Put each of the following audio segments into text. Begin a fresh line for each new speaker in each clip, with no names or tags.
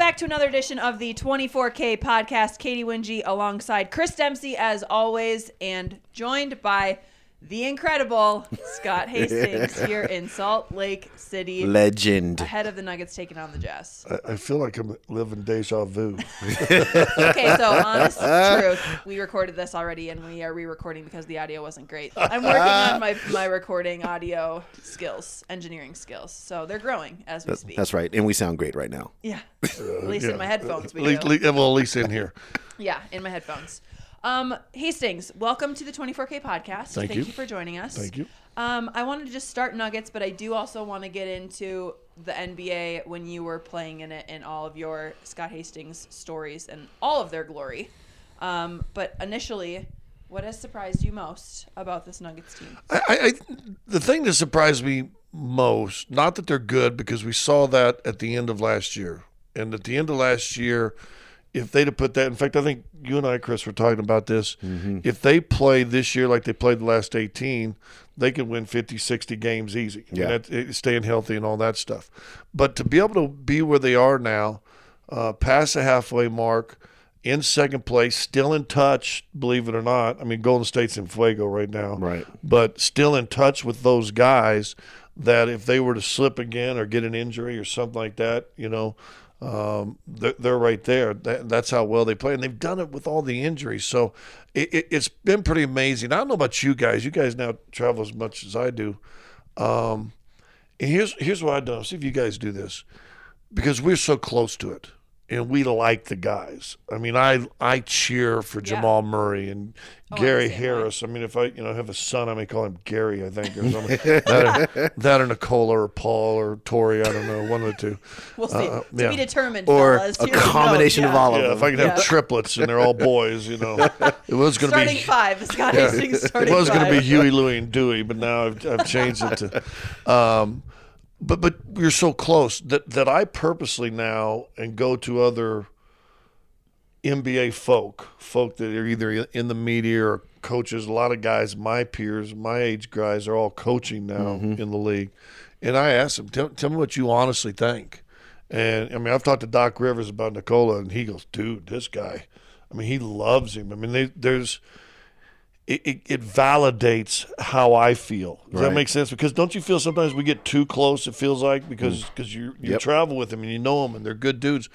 back to another edition of the 24K podcast. Katie Winge alongside Chris Dempsey, as always, and joined by the incredible Scott Hastings here in Salt Lake City,
Legend.
ahead of the Nuggets taking on the Jazz.
I, I feel like I'm living deja vu.
Okay, so honest truth, we recorded this already, and we are re-recording because the audio wasn't great. I'm working on my my recording audio skills, engineering skills, so they're growing as we speak.
That's right. And we sound great right now.
yeah, at least in my headphones we
Le-
do.
le- well, at least in here.
Yeah, in my headphones. Um, Hastings, welcome to the 24K podcast.
Thank you.
for joining us.
Thank you.
Um, I wanted to just start Nuggets, but I do also want to get into the NBA when you were playing in it and all of your Scott Hastings stories and all of their glory. Um, but initially, what has surprised you most about this Nuggets team?
I, I, I, the thing that surprised me most, not that they're good, because we saw that at the end of last year. And at the end of last year, if they'd have put that, in fact, I think you and I, Chris, were talking about this. If they play this year like they played the last 18, they could win 50, 60 games easy. I mean,
Yeah.
that- it- staying healthy and all that stuff. But to be able to be where they are now, uh, past the halfway mark, in second place, still in touch, believe it or not. I mean, Golden State's in fuego right now
Right.
but still in touch with those guys that if they were to slip again or get an injury or something like that, you know, um, they're, they're right there. That, that's how well they play, and they've done it with all the injuries. So it, it, it's been pretty amazing. I don't know about you guys. You guys now travel as much as I do. Um, and here's here's what I've done. See if you guys do this because we're so close to it and we like the guys. I mean, I I cheer for
Yeah.
Jamal Murray and
Oh,
Gary
the same way.
Harris. I mean, if I you know have a son, I may call him Gary. I think or something. that, or, that or Nikola or Paul or Torrey. I don't know, one of the two.
We'll see.
Uh,
to
yeah.
be determined,
Or
fellas.
a
Here we go.
combination of all of
Yeah,
them.
if I could have
Yeah.
triplets and they're all boys, you know, it was going to
Starting
be
five. Scott Hastings
it was going to be Huey, Louie, and Dewey, but now I've, I've changed it to. Um, but but you're so close that that I purposely now and go to other NBA folk, folk that are either in the media or coaches. A lot of guys, my peers, my age guys, are all coaching now mm-hmm. in the league, and I ask them, tell, tell me what you honestly think. And I mean, I've talked to Doc Rivers about Nikola, and he goes, "Dude, this guy. I mean, he loves him. I mean, they, there's." It, it, it validates how I feel. Does that
Right.
make sense? Because don't you feel sometimes we get too close? It feels like because mm. because you you
Yep.
travel with them and you know them and they're good dudes,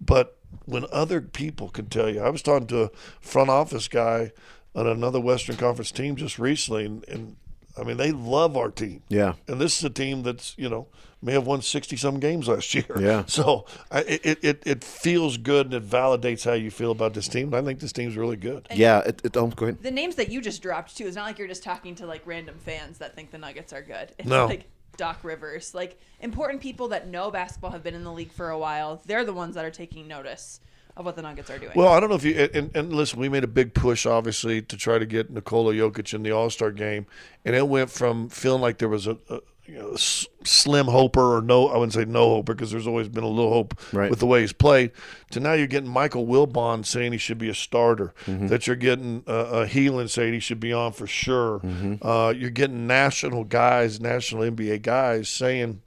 but when other people can tell you, I was talking to a front office guy on another Western Conference team just recently, and, and I mean they love our team.
Yeah.
And this is a team that's you know may have won sixty some games last year.
Yeah.
So I, it, it it feels good and it validates how you feel about this team. I think this team's really good.
Yeah. It, it, oh, go ahead.
the names that you just dropped too. It's not like you're just talking to like random fans that think the Nuggets are good. It's
No.
like Doc Rivers, like important people that know basketball have been in the league for a while. They're the ones that are taking notice of what the Nuggets are doing.
Well, I don't know if you and, and listen. We made a big push, obviously, to try to get Nikola Jokic in the All Star game, and it went from feeling like there was a, a you know, s- slim hoper or no, I wouldn't say no hoper because there's always been a little hope
Right.
with the way he's played. To now you're getting Michael Wilbon saying he should be a starter. That you're getting uh, uh, Heelan saying he should be on for sure. Uh, you're getting national guys, national NBA guys saying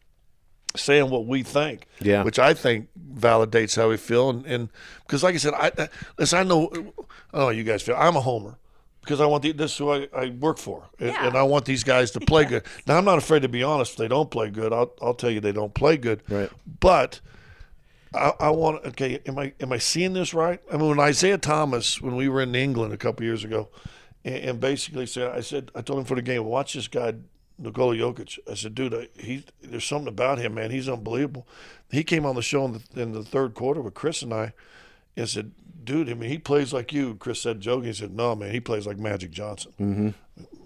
saying what we think,
Yeah.
which I think validates how we feel. And, and because, like I said, I, I listen. I know, I don't know how you guys feel. I'm a homer because I want the, this is who I, I work for, and,
Yeah.
and I want these guys to play good. Now, I'm not afraid to be honest. If they don't play good, I'll, I'll tell you they don't play good.
Right.
But I, I want. Okay, am I am I seeing this right? I mean, when Isaiah Thomas, when we were in England a couple years ago, and, and basically said, I said, I told him for the game, watch this guy, Nikola Jokic. I said, dude, I, he there's something about him, man. He's unbelievable. He came on the show in the, in the third quarter with Chris and I, and said, dude, I mean, he plays like you. Chris said, joking. He said, no, man, he plays like Magic Johnson. Mm-hmm.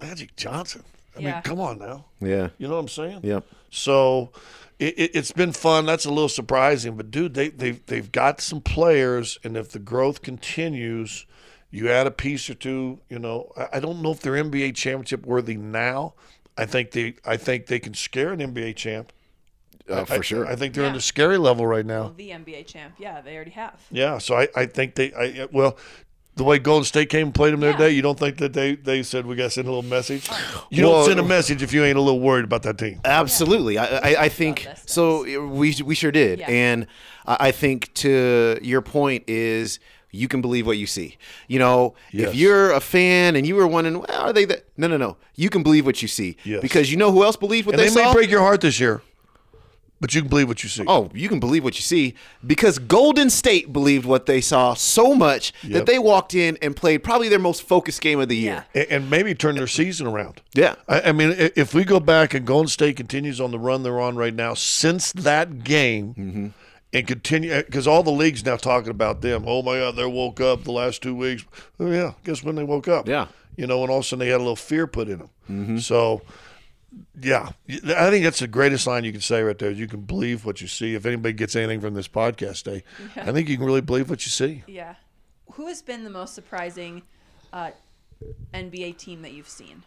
Magic Johnson. I
Yeah.
mean, come on now.
Yeah.
You know what I'm saying?
Yep.
So it, it, it's been fun. That's a little surprising, but dude, they they've they've got some players, and if the growth continues, you add a piece or two. You know, I, I don't know if they're NBA championship worthy now. I think they I think they can scare an NBA champ.
Uh, for
I,
sure.
I think they're in the scary level right now.
Well, the NBA champ, yeah, they already have.
Yeah, so I, I think they I well the way Golden State came and played them the other day, you don't think that they, they said we got to send a little message? You
Well-
don't send a message if you ain't a little worried about that team.
Absolutely, I, I, I think so. We we sure did,
Yeah.
and I I think to your point is you can believe what you see. You know,
Yes.
if you're a fan and you were wondering, well, are they that? No, no, no. You can believe what you see
Yes.
because you know who else believed what
And they,
they,
may break your heart this year, but you can believe what you see.
Oh, you can believe what you see because Golden State believed what they saw so much
Yep.
that they walked in and played probably their most focused game of the year.
and, and maybe turn their season around.
Yeah.
I, I mean, if we go back and Golden State continues on the run they're on right now, since that game,
Mm-hmm.
and continue because all the leagues now talking about them. Oh my God, they woke up the last two weeks. Oh yeah, guess when they woke up?
Yeah.
you know, and all of a sudden they had a little fear put in them. So. Yeah, I think that's the greatest line you can say right there. You can believe what you see. If anybody gets anything from this podcast day, I think you can really believe what you see.
Yeah. Who has been the most surprising uh, NBA team that you've seen,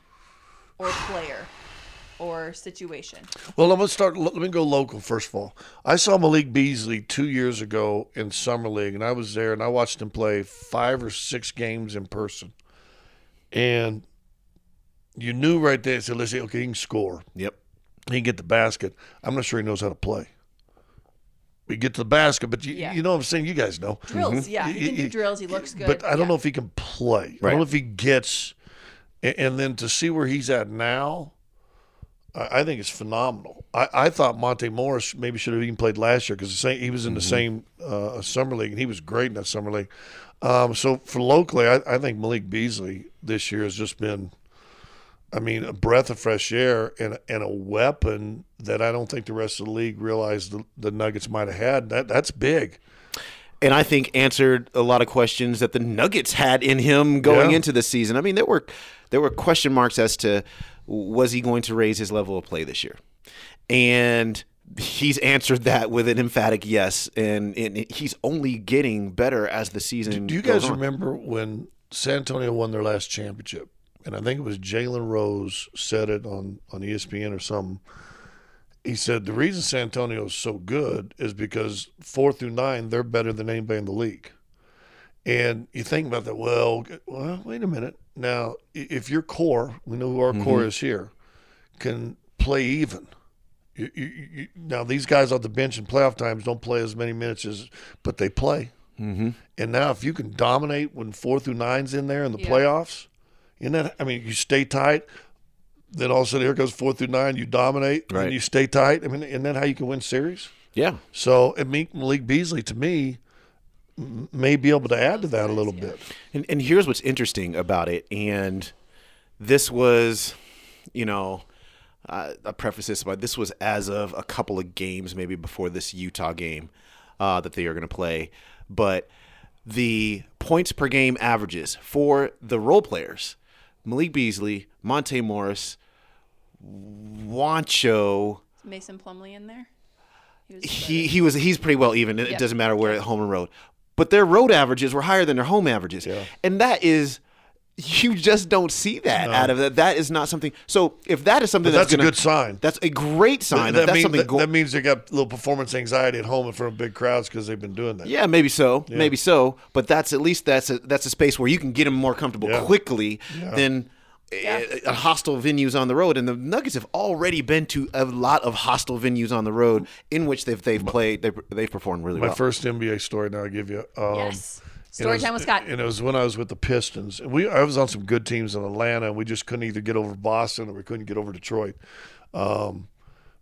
or player, or situation?
Well, let me start. Let me go local first of all. I saw Malik Beasley two years ago in summer league, and I was there, and I watched him play five or six games in person, and you knew right there. So let's say, okay, he can score,
Yep.
he can get the basket. I'm not sure he knows how to play. We get to the basket, but you,
Yeah.
you know what I'm saying. You guys know.
Drills, yeah, he can do drills. He looks good.
But I don't
yeah.
know if he can play. I
Right.
don't know if he gets. And, and then to see where he's at now, I, I think it's phenomenal. I, I thought Monte Morris maybe should have even played last year because he was in the same uh, summer league and he was great in that summer league. Um, so for locally, I, I think Malik Beasley this year has just been. I mean, a breath of fresh air and and a weapon that I don't think the rest of the league realized the, the Nuggets might have had. That that's big.
and I think answered a lot of questions that the Nuggets had in him going
Yeah.
into the season. I mean, there were there were question marks as to was he going to raise his level of play this year, and he's answered that with an emphatic yes. And, and he's only getting better as the season. Goes.
Do you guys
on.
remember when San Antonio won their last championship? And I think it was Jalen Rose said it on, on ESPN or something. He said the reason San Antonio is so good is because four through nine they're better than anybody in the league. And you think about that. Well, well, wait a minute. Now, if your core, we know who our core is here, can play even. You, you, you, now these guys on the bench in playoff times don't play as many minutes as, but they play. Mm-hmm. And now, if you can dominate when four through nine's in there in the
Yeah.
playoffs, you know, I mean, you stay tight. Then all of a sudden, here goes four through nine. You dominate,
Right.
and you stay tight. I mean, isn't that how you can win series?
Yeah.
So, and Malik Malik Beasley, to me, may be able to add to that a little bit.
And, and here's what's interesting about it. And this was, you know, uh, I preface this by this was as of a couple of games, maybe before this Utah game uh, that they are going to play. But the points per game averages for the role players Malik Beasley, Monte Morris, Juancho.
Mason Plumlee in there. He was
He he was he's pretty well even. It, it
Yeah.
doesn't matter where at home and road, but their road averages were higher than their home averages, and that is you just don't see that out of that. That is not something. So if that is something
But
that's,
that's a
gonna-
good sign.
That's a great sign.
that,
if that's
means,
something.
that,
go-
that means they got a little performance anxiety at home in front of big crowds because they've been doing that.
yeah, maybe so, maybe so. But that's at least that's a that's a space where you can get them more comfortable
Yeah.
quickly than. A, a hostile venues on the road, and the Nuggets have already been to a lot of hostile venues on the road in which they've they've played they've, they've performed really well.
My first NBA story now I give you. Um,
Yes. Story
was-
time with Scott.
And it was when I was with the Pistons. And we I was on some good teams in Atlanta and we just couldn't either get over Boston or we couldn't get over Detroit. Um,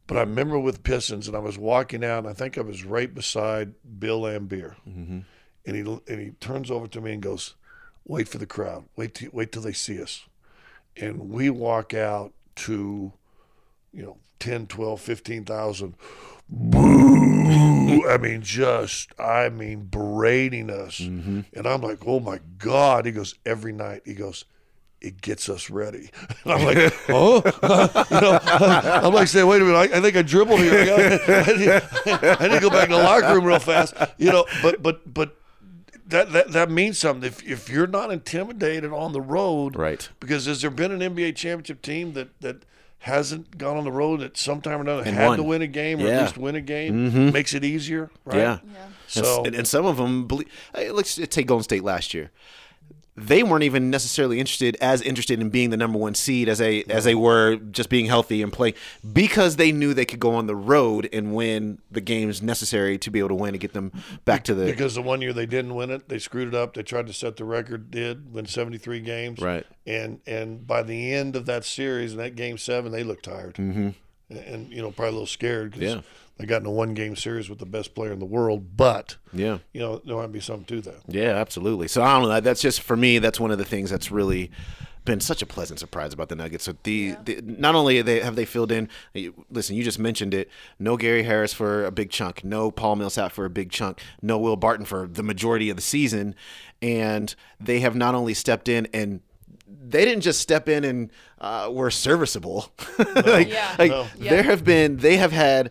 but I remember with Pistons and I was walking out and I think I was right beside Bill Laimbeer. And he and he turns over to me and goes, "Wait for the crowd. Wait till, wait till they see us." And we walk out to you know 10, 12, 15,000 boo. I mean, just, I mean, berating us. Mm-hmm. And I'm like, oh my God. He goes, every night, he goes, it gets us ready. And I'm like, oh, you know, I'm like saying, wait a minute, I, I think I dribbled here. I, I, need, I need to go back to the locker room real fast, you know. But but but that that, that means something. If if you're not intimidated on the road,
Right.
Because has there been an NBA championship team that that hasn't gone on the road at some time or another
And
had
won.
to win a game or
Yeah.
at least win a game? Mm-hmm. Makes it easier, right?
Yeah.
Yeah.
So
and, and some of them believe. hey, Let's take Golden State last year. They weren't even necessarily interested as interested in being the number one seed as they as they were just being healthy and playing because they knew they could go on the road and win the games necessary to be able to win and get them back to the
Because the one year they didn't win it, they screwed it up. They tried to set the record, did win 73 games.
Right.
And and by the end of that series, and that game seven, they looked tired. Mm-hmm. And, and, you know, probably a little scared because
Yeah.
They got in a one game series with the best player in the world. But,
yeah.
you know, there might be something to that.
Yeah, absolutely. So I don't know. That's just for me. That's one of the things that's really been such a pleasant surprise about the Nuggets. So the, the not only they have they filled in. Listen, you just mentioned it. No Gary Harris for a big chunk. No Paul Millsap for a big chunk. No Will Barton for the majority of the season. And they have not only stepped in and they didn't just step in and uh, were serviceable. like,
Yeah.
like
No.
There have been they have had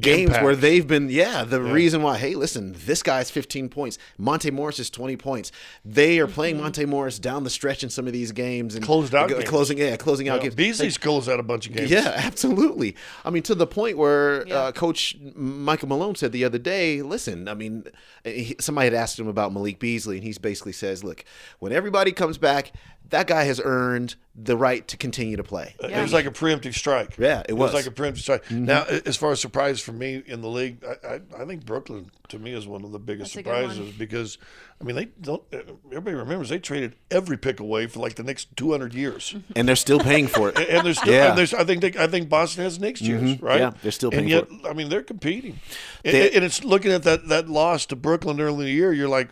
games
Impact.
where they've been yeah the reason why hey listen this guy's 15 points monte morris is 20 points they are playing monte morris down the stretch in some of these games and
Closed out
go-
games.
closing yeah closing out games
Beasley's closed out a bunch of games.
yeah, absolutely. I mean, to the point where
Yeah.
uh, Coach Michael Malone said the other day, "Listen, I mean, he, somebody had asked him about Malik Beasley, and he basically says, look, when everybody comes back, that guy has earned the right to continue to play.'
It was like a preemptive strike.
Yeah, it
was.
was. Mm-hmm.
like a preemptive strike. Now, as far as surprises for me in the league, I, I, I think Brooklyn to me is one of the biggest
That's a good one.
surprises because, I mean, they don't. uh, Everybody remembers they traded every pick away for like the next two hundred years,
And they're still paying for it.
and there's still.
Yeah.
and there's, I think they, I think Boston has next year's right.
Yeah, they're still
And
paying
yet,
for it.
I mean, they're competing, and, and it's looking at that that loss to Brooklyn early in the year. You're like.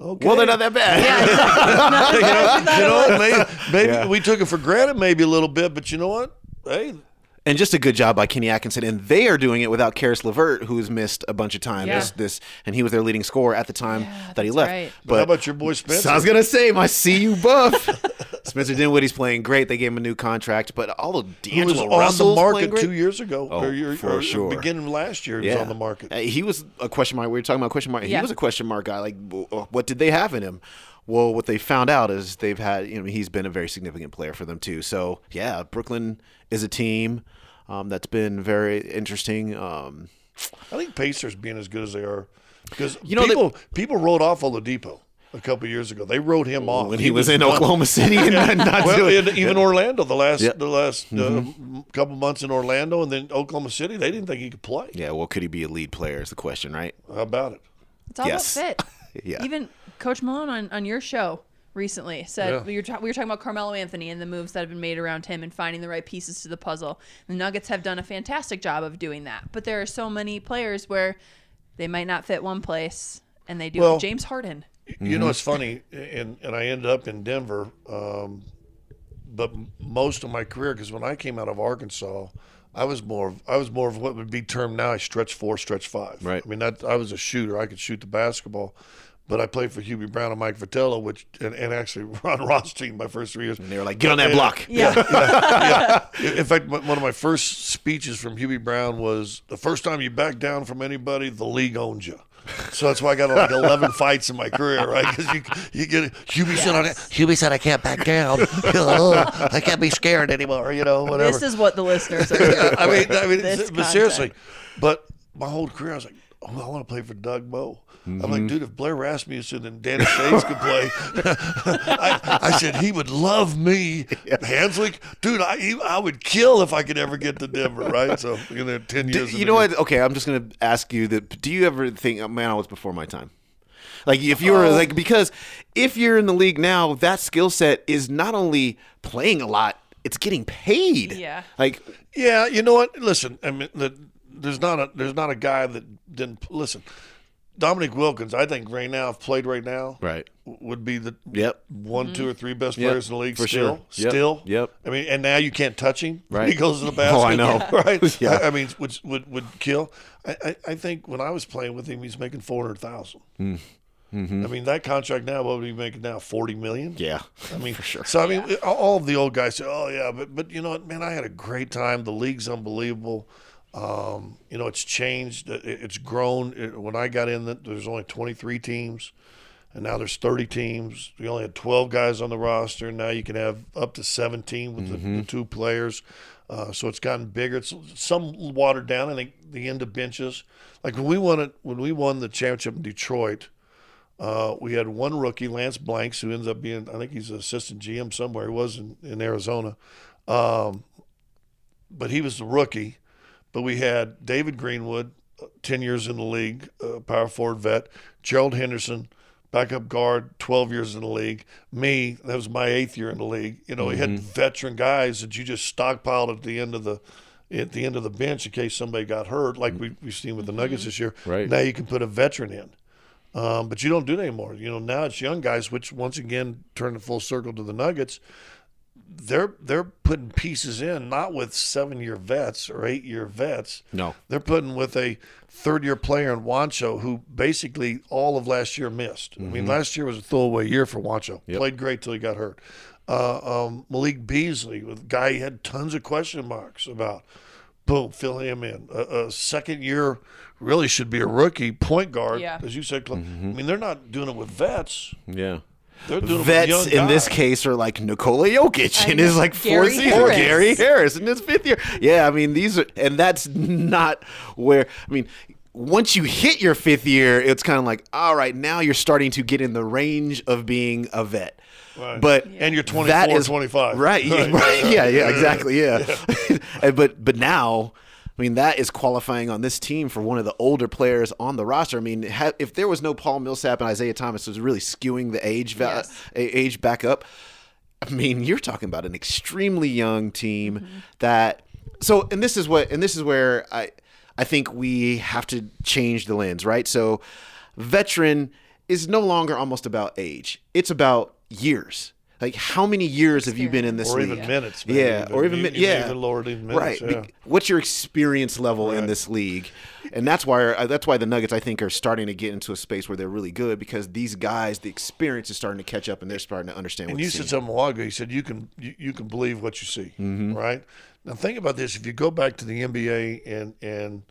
Okay.
Well, they're not that bad.
you know, you know maybe, maybe
Yeah.
we took it for granted maybe a little bit, but you know what? Hey,
And just a good job by Kenny Atkinson, and they are doing it without Caris LeVert, who's missed a bunch of time.
Yeah.
This, this, and he was their leading scorer at the time that he left.
right.
But how about your boy Spencer?
So I was gonna say, my CU buff, Spencer Dinwiddie's playing great. They gave him a new contract, but all of
He was
D'Angelo
on the
playing
market two years ago,
Oh,
or, year-
for
or
sure.
beginning of last year. He was on the market.
Uh, He was a question mark. We were talking about question mark. He was a question mark guy. Like, what did they have in him? Well, what they found out is they've had. You know, he's been a very significant player for them too. So yeah, Brooklyn is a team um, that's been very interesting. Um,
I think Pacers being as good as they are because
You know, they-
people people wrote off Oladipo a couple years ago. They wrote him off
when he, was, in
done.
Oklahoma City and not, not
Well,
doing-
and even Orlando, the last
Yeah.
the last uh,
Mm-hmm.
m- couple months in Orlando, and then Oklahoma City, they didn't think he could play.
yeah, well, could he be a lead player? Is the question, right?
How about it?
It's all
Yes.
about fit.
Yeah.
Even Coach Malone on, on your show recently said
Yeah.
we, were ta- we were talking about Carmelo Anthony and the moves that have been made around him and finding the right pieces to the puzzle. The Nuggets have done a fantastic job of doing that, but there are so many players where they might not fit one place and they do.
Well-
James Harden.
You know, it's funny, and and I ended up in Denver, um, but most of my career, because when I came out of Arkansas, I was more of, I was more of what would be termed now a stretch four, stretch five.
Right.
I mean, that I was a shooter. I could shoot the basketball, but I played for Hubie Brown and Mike Fratello, which and, and actually Ron Rothstein my first three years.
And they were like, get on that block.
Yeah.
yeah. In fact, one of my first speeches from Hubie Brown was the first time you back down from anybody, the league owns you. So that's why I got like 11 fights in my career, right? Because you you get Hubie said I Hubie said I can't back down. Oh, I can't be scared anymore, you know, whatever.
This is what the listeners are hearing.
I mean, I mean,
This
but seriously, but my whole career, I was like, oh, I want to play for Doug Moe. I'm like, mm-hmm. dude, if Blair Rasmussen and Danny Schayes could play, I, I said he would love me. Hanzlik, dude, I he, I would kill if I could ever get to Denver, right? So you know, ten
Do-
years.
you know what? Okay, I'm just gonna ask you that. Do you ever think, oh, man, I was before my time? Like if you were oh. like because if you're in the league now, that skill set is not only playing a lot, it's getting paid.
Yeah.
Like
Yeah, you know what? Listen, I mean, the, there's not a there's not a guy that didn't listen. Dominique Wilkins, I think right now, if played right now,
right.
would be the
Yep.
one, two, or three best
Yep,
players in the league.
for
still,
sure.
Still.
yep.
I mean, and now you can't touch him.
Right.
He goes to the basket.
Oh, I know.
Right.
Yeah.
I, I mean, which would would kill. I, I, I think when I was playing with him, he's making four hundred thousand.
Hmm. Mm-hmm.
I mean, that contract now, what would he making now? Forty million.
Yeah.
I mean,
for sure.
So I mean, all of the old guys say, "Oh yeah," but but you know what, man? I had a great time. The league's unbelievable. Um, you know, it's changed. It's grown. It- when I got in, there's only 23 teams, and now there's 30 teams. We only had 12 guys on the roster. And now you can have up to 17 with the, the two players. Uh, so it's gotten bigger. It's some watered down. I think the end of benches, like when we won it, when we won the championship in Detroit. Uh, we had one rookie, Lance Blanks, who ends up being, I think he's an assistant GM somewhere. He was in, in Arizona. Um, but he was the rookie. But we had David Greenwood, uh, 10 years in the league, uh, power forward vet, Gerald Henderson, backup guard, 12 years in the league. Me, that was my eighth year in the league. You know, we had veteran guys that you just stockpiled at the end of the at the end of the bench in case somebody got hurt, like we, we've seen with the Nuggets this year.
Right.
Now you can put a veteran in. Um, but you don't do it anymore. You know, now it's young guys, which once again turn the full circle to the Nuggets. They're they're putting pieces in, not with seven year vets or eight year vets.
No.
They're putting with a third year player in Juancho who basically all of last year missed. I mean, last year was a throwaway year for Juancho. Played great till he got hurt. Uh, um, Malik Beasley, with a guy he had tons of question marks about. Boom, fill him in. A, a second year really should be a rookie point guard,
Yeah.
as you said. Cl- I mean, they're not doing it with vets.
Yeah.
They're doing
Vets
it with
in this case are like Nikola Jokic
I
in his
know.
like fourth
Gary
season.
Harris.
Gary Harris in his fifth year. Yeah, I mean these are, and that's not where I mean. Once you hit your fifth year, it's kind of like, all right, now you're starting to get in the range of being a vet.
Right.
But
And you're 24,
that is
25.
right?
Right.
right, yeah, yeah, exactly, yeah. And- but but now, I mean, that is qualifying on this team for one of the older players on the roster. I mean, ha- if there was no Paul Millsap and Isaiah Thomas, was really skewing the age va-
Yes.
age back up. I mean, you're talking about an extremely young team mm-hmm. that. So, and this is what, and this is where I, I think we have to change the lens, right? So, veteran is no longer almost about age; it's about years. Like, how many years have you been in this
or
league?
even minutes. maybe
Yeah, or even
You-
min- yeah,
even lower it minutes.
right.
Yeah.
Be- What's your experience level in this league? And that's why uh, that's why the Nuggets I think are starting to get into a space where they're really good because these guys, the experience is starting to catch up and they're starting to understand.
And you said something a while ago. You said you can you, you can believe what you see,
Mm-hmm.
right? Now think about this. If you go back to the NBA and and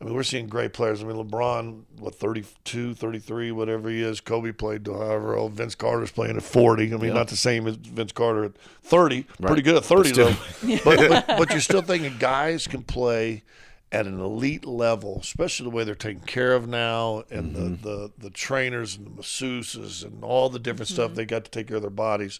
I mean we're seeing great players. I mean LeBron, what 32, 33, whatever he is. Kobe played to however old. Vince Carter's playing at forty. I mean not the same as Vince Carter at thirty. Pretty good at thirty
still-
though. but, but but you're still thinking guys can play at an elite level, especially the way they're taken care of now, and
Mm-hmm.
the, the the trainers and the masseuses and all the different stuff they got to take care of their bodies.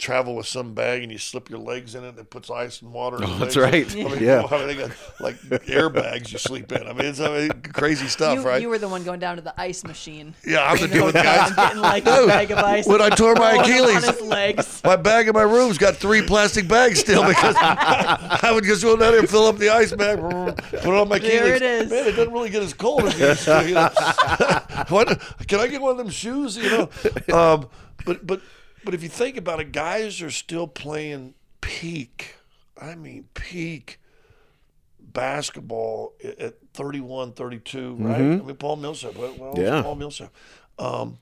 Travel with some bag and you slip your legs in it and it puts ice and water. In
Oh, that's
legs.
right.
I mean,
Yeah.
I mean, they got like airbags you sleep in. I mean, it's I mean, crazy stuff,
You,
right?
you were the one going down to the ice machine.
yeah, I've been
You know,
doing guys.
getting like a bag of ice.
When I tore my Achilles,
legs.
my bag in my room's got three plastic bags still because I would just go down there and fill up the ice bag, put it on my Achilles.
There it is.
Man, it doesn't really get as cold as it used to. You know? What- can I get one of them shoes? You know, um, but but but if you think about it, guys are still playing peak. I mean, peak basketball at- at 31, 32, right? I mean, Paul Millsap. Well, well
Yeah.
Paul Millsap. Um,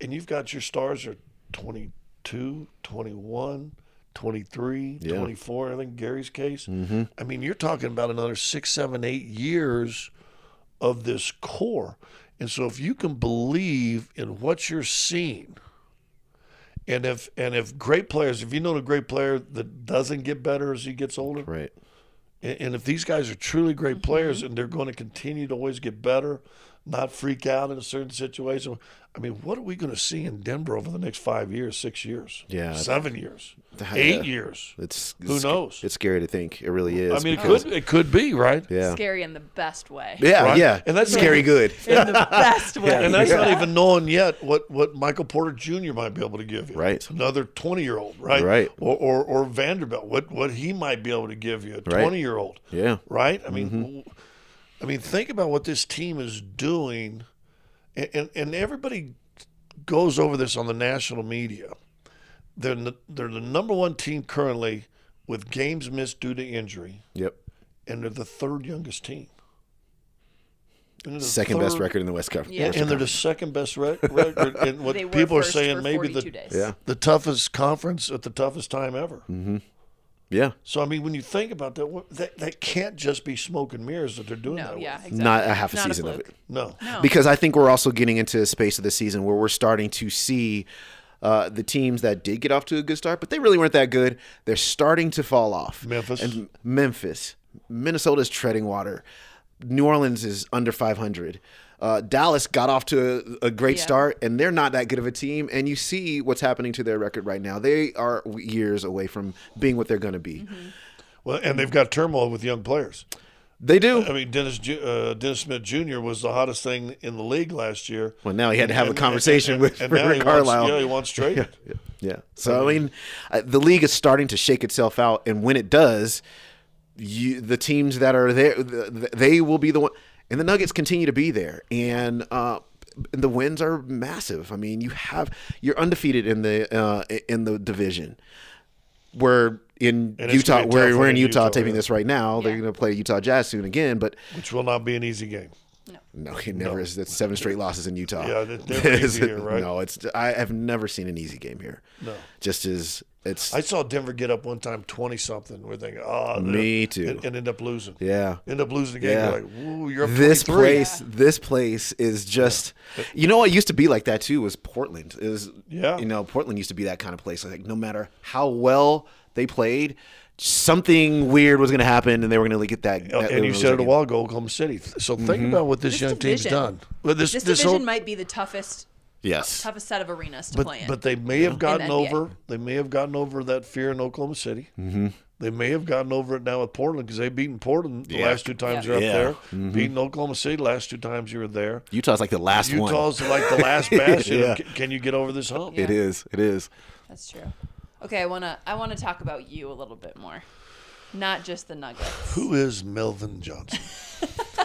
and you've got your stars are 22, 21, 23,
Yeah.
24, I think Gary's case. I mean, you're talking about another six, seven, eight years of this core. And so if you can believe in what you're seeing, and if and if great players, if you know a great player that doesn't get better as he gets older,
right.
and, and if these guys are truly great players
Mm-hmm.
and they're going to continue to always get better, not freak out in a certain situation, I mean, what are we going to see in Denver over the next five years, six years,
Yeah.
seven years,
Yeah.
eight years?
It's
Who knows?
It's scary to think. It really is.
I mean, it could it could be right.
Yeah.
Scary in the best way.
Yeah,
Right?
yeah.
And that's
scary good.
In the best way.
And that's not even knowing yet what, what Michael Porter Jr. might be able to give you.
Right.
Another 20 year old, right?
Right.
Or, or, or Vanderbilt, what, what he might be able to give you, a
Right.
20 year old.
Yeah.
Right? I mean, mm-hmm. w- I mean, think about what this team is doing. And, and, and everybody goes over this on the national media. They're the, they're the number one team currently with games missed due to injury,
Yep.
and they're the third youngest team. And the
Second best record in the West Conference.
Yeah.
and they're the second best re- record. And what
They
people are saying, maybe the
days.
Yeah.
the toughest conference at the toughest time ever. Mm-hmm.
Yeah.
So I mean, when you think about that, what- that that can't just be smoke and mirrors that they're doing
No,
that.
yeah,
with.
exactly.
Not a half a
Not
season of
fluke.
it.
No.
No.
Because I think we're also getting into a space of the season where we're starting to see uh, the teams that did get off to a good start, but they really weren't that good. They're starting to fall off.
Memphis.
And Memphis. Minnesota's treading water. New Orleans is under 500. Uh, Dallas got off to a, a great
Yeah.
start, and they're not that good of a team. And you see what's happening to their record right now. They are years away from being what they're going to be.
Mm-hmm.
Well, and they've got turmoil with young players.
They do.
I mean, Dennis uh, Dennis Smith Jr. was the hottest thing in the league last year.
Well, now he had to have a
And-
conversation
and-
with
and now
Rick Carlisle.
Wants, yeah, he wants traded.
Yeah. So I mean, uh, the league is starting to shake itself out, and when it does, you the teams that are there, th- th- they will be the one. And the Nuggets continue to be there, and uh, the wins are massive. I mean, you have you're undefeated in the uh, in the division. We're in Utah.
gonna be a
We're, we're in
in
Utah,
Utah,
taping
yeah.
this right now. They're going to play Utah Jazz soon again, but
which will not be an easy game.
no, no, it never is. It's seven straight losses in Utah.
Yeah, it's never easy here, right?
No, it's I have never seen an easy game here.
No.
just as it's
I saw Denver get up one time, twenty something. We're thinking, oh,
Me too.
and, and end up losing.
yeah.
End up losing the game.
Yeah.
You're like, Ooh, you're up
This
23.
place, this place is just. You know what used to be like that too was Portland. Is
Yeah.
You know, Portland used to be that kind of place. Like no matter how well they played, something weird was going to happen, and they were going to get that. That-
and you said it a while ago, Oklahoma City. So think
Mm-hmm.
about what this,
This
young team's done. Well, this,
This
this
division
whole-
might be the toughest
Yes.
toughest set of arenas to
but
play in.
but they may have gotten
NBA.
over. They may have gotten over that fear in Oklahoma City. Mm-hmm. They may have gotten over it now with Portland because they've beaten Portland the
Yeah.
last two times
Yeah.
you're up
Yeah.
there.
Mm-hmm.
Beaten Oklahoma City the last two times you were there.
Utah's like the last one.
Utah's like the last bastion.
Yeah.
can, can you get over this hump?
It is. It is.
That's true. Okay, I wanna I wanna talk about you a little bit more, not just the Nuggets.
Who is Melvin Johnson?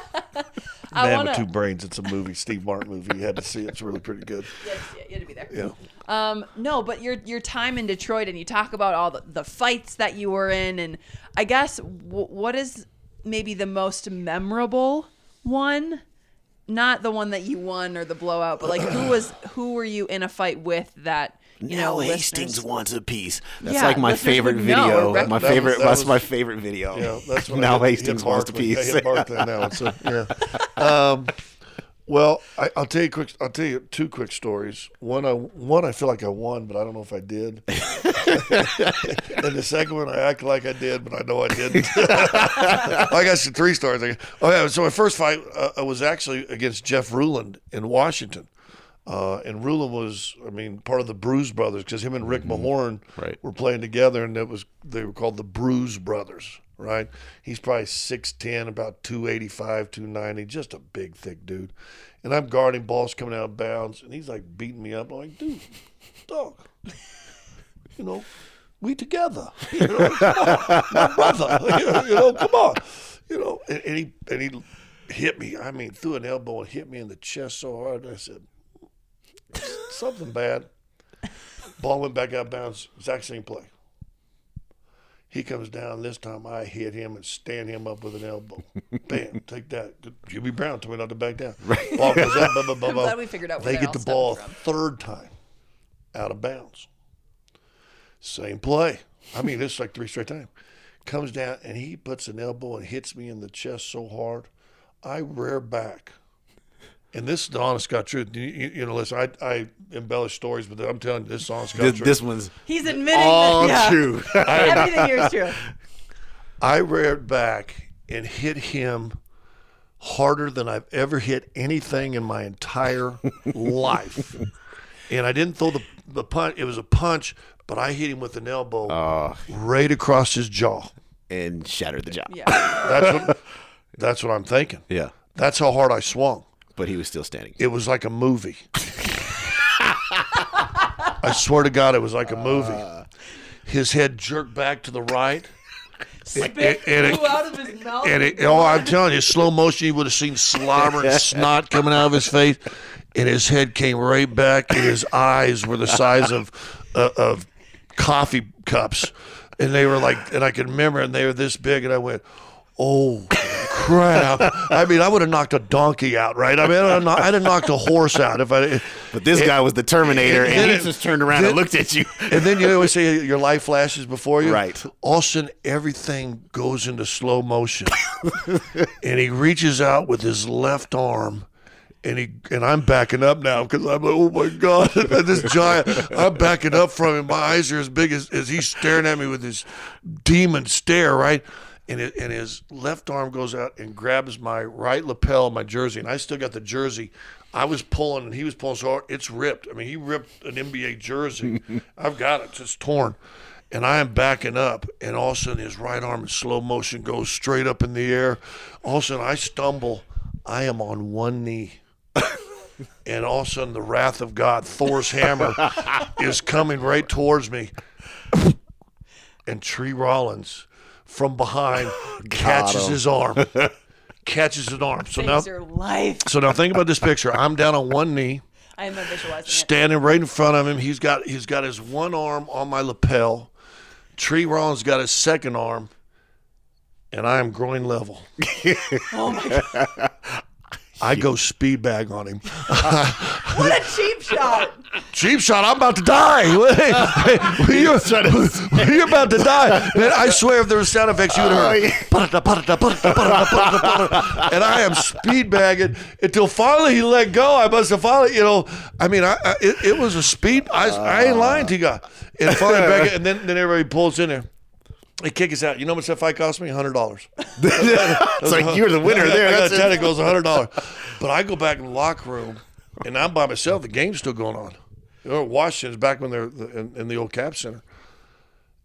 I
Man
wanna.
with two brains. It's a movie, Steve Martin movie. You had to see it. It's really pretty good.
Yeah, yeah, you had to be there.
Yeah.
Um, no, but your your time in Detroit, and you talk about all the, the fights that you were in, and I guess w- what is maybe the most memorable one? Not the one that you won or the blowout, but like who was who were you in a fight with that you know
now Hastings
listeners-
wants a piece. That's
Yeah,
like my favorite video.
or rec-
my
That was-
favorite.
that
that's
was-
my favorite video.
Yeah, that's what
now
I
Hastings wants a piece.
I hit Barkley on that one. So yeah. Um, well, I, I'll tell you quick. I'll tell you two quick stories. One, I one I feel like I won, but I don't know if I did. and the second one, I act like I did, but I know I didn't. I got some three stories. Oh yeah. So my first fight uh, was actually against Jeff Ruland in Washington. Uh, and Ruland was, I mean, part of the Bruise Brothers because him and Rick Mahorn
Right.
were playing together, and it was they were called the Bruise Brothers, right? He's probably six ten, about two eighty five, two ninety, just a big, thick dude. And I'm guarding balls coming out of bounds, and he's like beating me up. I'm like, dude, dog, you know, we together, you know, my brother, you know, come on, you know. And, and he and he hit me. I mean, threw an elbow and hit me in the chest so hard. I said, something bad. Ball went back out of bounds. Exact same play. He comes down. This time I hit him and stand him up with an elbow. Bam, take that. Jimmy Brown told me not to back down. Right. Ball goes up. Blah, blah, blah,
I'm glad we figured out where
They get the ball
stemmed
third time out of bounds. Same play. I mean, this is like three straight times. Comes down and he puts an elbow and hits me in the chest so hard, I rear back. And this is the honest God truth. You, you, you know, listen, I, I embellish stories, but I'm telling you, this is honest God
This,
truth.
this one's
He's admitting
all
that, yeah,
true.
Everything here is true.
I reared back and hit him harder than I've ever hit anything in my entire life. And I didn't throw the, the punch. It was a punch, but I hit him with an elbow
Uh,
right across his jaw.
and shattered the jaw.
Yeah.
That's what, that's what I'm thinking.
Yeah.
That's how hard I swung.
But he was still standing.
It was like a movie. I swear to God, it was like a movie. His head jerked back to the right.
Spit
and it-
flew out of his mouth.
And it, oh, I'm telling you, slow motion, you would have seen slobber and snot coming out of his face, and his head came right back, and his eyes were the size of uh, of coffee cups, and they were like, and I can remember, and they were this big, and I went, oh crap! I mean, I would have knocked a donkey out, right? I mean, I'd have, knocked, I'd have knocked a horse out if I.
But this guy was the Terminator,
and
and he
it-
just turned around and looked at you.
And then you always say your life flashes before you.
Right.
All of a sudden, everything goes into slow motion. and he reaches out with his left arm. And he and I'm backing up now because I'm like, oh my god, this giant! I'm backing up from him. My eyes are as big as, as he's staring at me with his demon stare, right? And it, and his left arm goes out and grabs my right lapel my jersey, and I still got the jersey. I was pulling, and he was pulling so hard, it's ripped. I mean, he ripped an NBA jersey. I've got it, it's torn. And I am backing up, and all of a sudden his right arm in slow motion goes straight up in the air. All of a sudden I stumble. I am on one knee and all of a sudden the wrath of God, Thor's hammer, is coming right towards me. And Tree Rollins from behind catches
him.
his arm. catches his arm. So now
life.
so now think about this picture. I'm down on one knee,
I am not visualizing it.
standing right in front of him. He's got he's got his one arm on my lapel. Tree Rollins got his second arm, and I am groin level.
Oh my god!
I go speed bag on him.
What a cheap shot!
Cheap shot, I'm about to die. you're, you're about to die. Man, I swear if there was sound effects, you would
Oh,
have heard. And I am speed bagging until finally he let go. I must have finally, you know, I mean, I, I it, it was a speed. I, I ain't lying to you guys. And finally back, and then, then everybody pulls in there. They kick us out. You know how much that fight cost me? hundred dollars.
it's like you're the winner there.
I got
That's
ten.
it.
Goes hundred dollars. But I go back in the locker room, and I'm by myself. The game's still going on. You know, Washington's back when they're in, in the old Cap Center.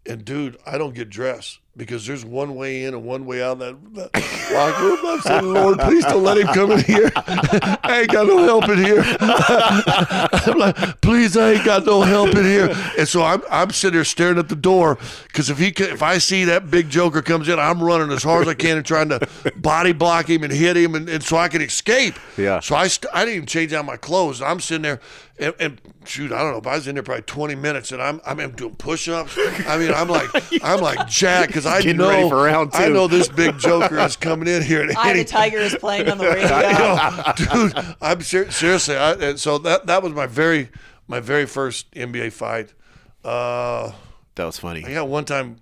And dude, I don't get dressed because there's one way in and one way out of that, that locker room. I'm saying, Lord, please don't let him come in here. I ain't got no help in here. I'm like, please, I ain't got no help in here. And so I'm, I'm sitting there staring at the door because if he if I see that big joker comes in, I'm running as hard as I can and trying to body block him and hit him, and, and so I can escape.
Yeah.
So I st- I didn't even change out my clothes. I'm sitting there, and, and shoot, I don't know. If I was in there probably 20 minutes, and I'm I'm doing push-ups. I mean, I'm like I'm like Jack because I
Getting
know
ready for round
I know this big joker is coming in here. And
Eye
any-
the Tiger is playing on the radio.
I know, dude. I'm ser- seriously. I, and so that that was my very my very first NBA fight. Uh,
That was funny.
I got one time.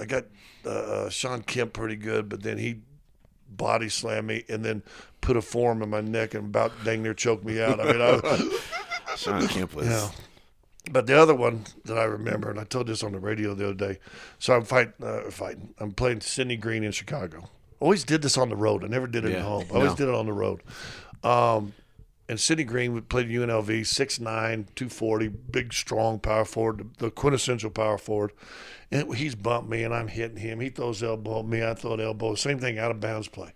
I got uh, Shawn Kemp pretty good, but then he body slammed me and then put a form in my neck and about dang near choked me out. I mean, I,
Kemp was.
yeah. But the other one that I remember, and I told this on the radio the other day. So I'm fight, uh, fighting. I'm playing Sidney Green in Chicago. Always did this on the road. I never did it
Yeah,
at home. I always
no.
did it on the road. Um, and Sidney Green would play UNLV, 6'9", 240, big, strong power forward, the, quintessential power forward. And he's bumped me, and I'm hitting him. He throws elbow at me. I throw elbow. Same thing, out of bounds play.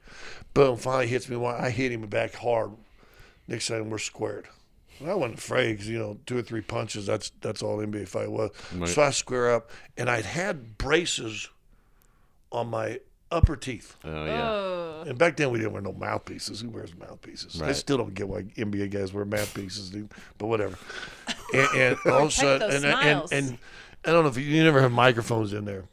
Boom, finally hits me. I hit him back hard. Next time we're squared. I wasn't afraid because you know two or three punches. That's that's all NBA fight was. So I square up, and I'd had braces on my upper teeth.
Oh yeah.
Oh.
And back then we didn't wear no mouthpieces. Who wears mouthpieces? I still don't get why NBA guys wear mouthpieces, dude. But whatever. And, and all of a sudden,
those
and, and, and I don't know if you, you never have microphones in there,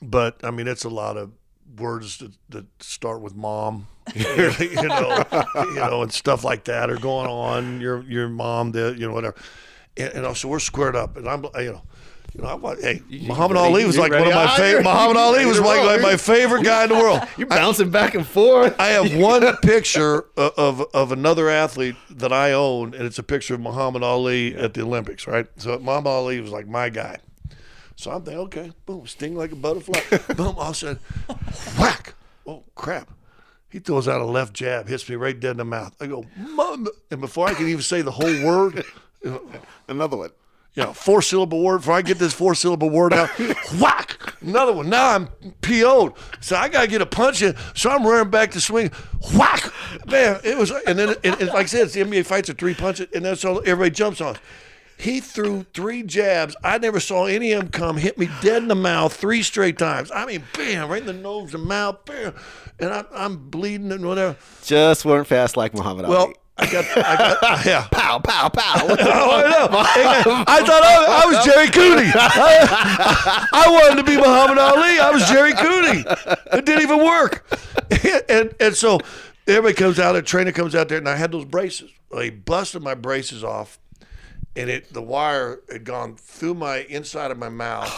but I mean it's a lot of words that, that start with mom, you know, you know, and stuff like that are going on. Your your mom did, you know, whatever. And, and also we're squared up, and I'm, you know. You know, I, want- hey, Muhammad
ready?
Ali was like one of my
Ah,
favorite. Muhammad Ali was like, like my favorite guy in the world.
You're bouncing back and forth.
I have one picture of, of of another athlete that I own, and it's a picture of Muhammad Ali at the Olympics, right? So Muhammad Ali was like my guy. So I'm thinking, okay, boom, sting like a butterfly. boom, all of a sudden, whack. Oh, crap. He throws out a left jab, hits me right dead in the mouth. I go, Mom. And before I can even say the whole word,
Another one.
you know, four syllable word. Before I get this four syllable word out, whack, another one. Now I'm PO'd. So I got to get a punch in. So I'm running back to swing, whack. Man, it was, and then, and, and like I said, it's the NBA fights are three punches, and that's all everybody jumps on. He threw three jabs. I never saw any of them come. Hit me dead in the mouth three straight times. I mean, bam, right in the nose and mouth, bam. And I'm, I'm bleeding and whatever.
Just weren't fast like Muhammad
Well,
Ali.
Well, I got, I got, yeah.
Pow, pow, pow.
Oh, I know. I thought I, I was Gerry Cooney. I, I wanted to be Muhammad Ali. I was Gerry Cooney. It didn't even work. And and so everybody comes out, a trainer comes out there, and I had those braces. They busted my braces off, and it the wire had gone through my inside of my mouth,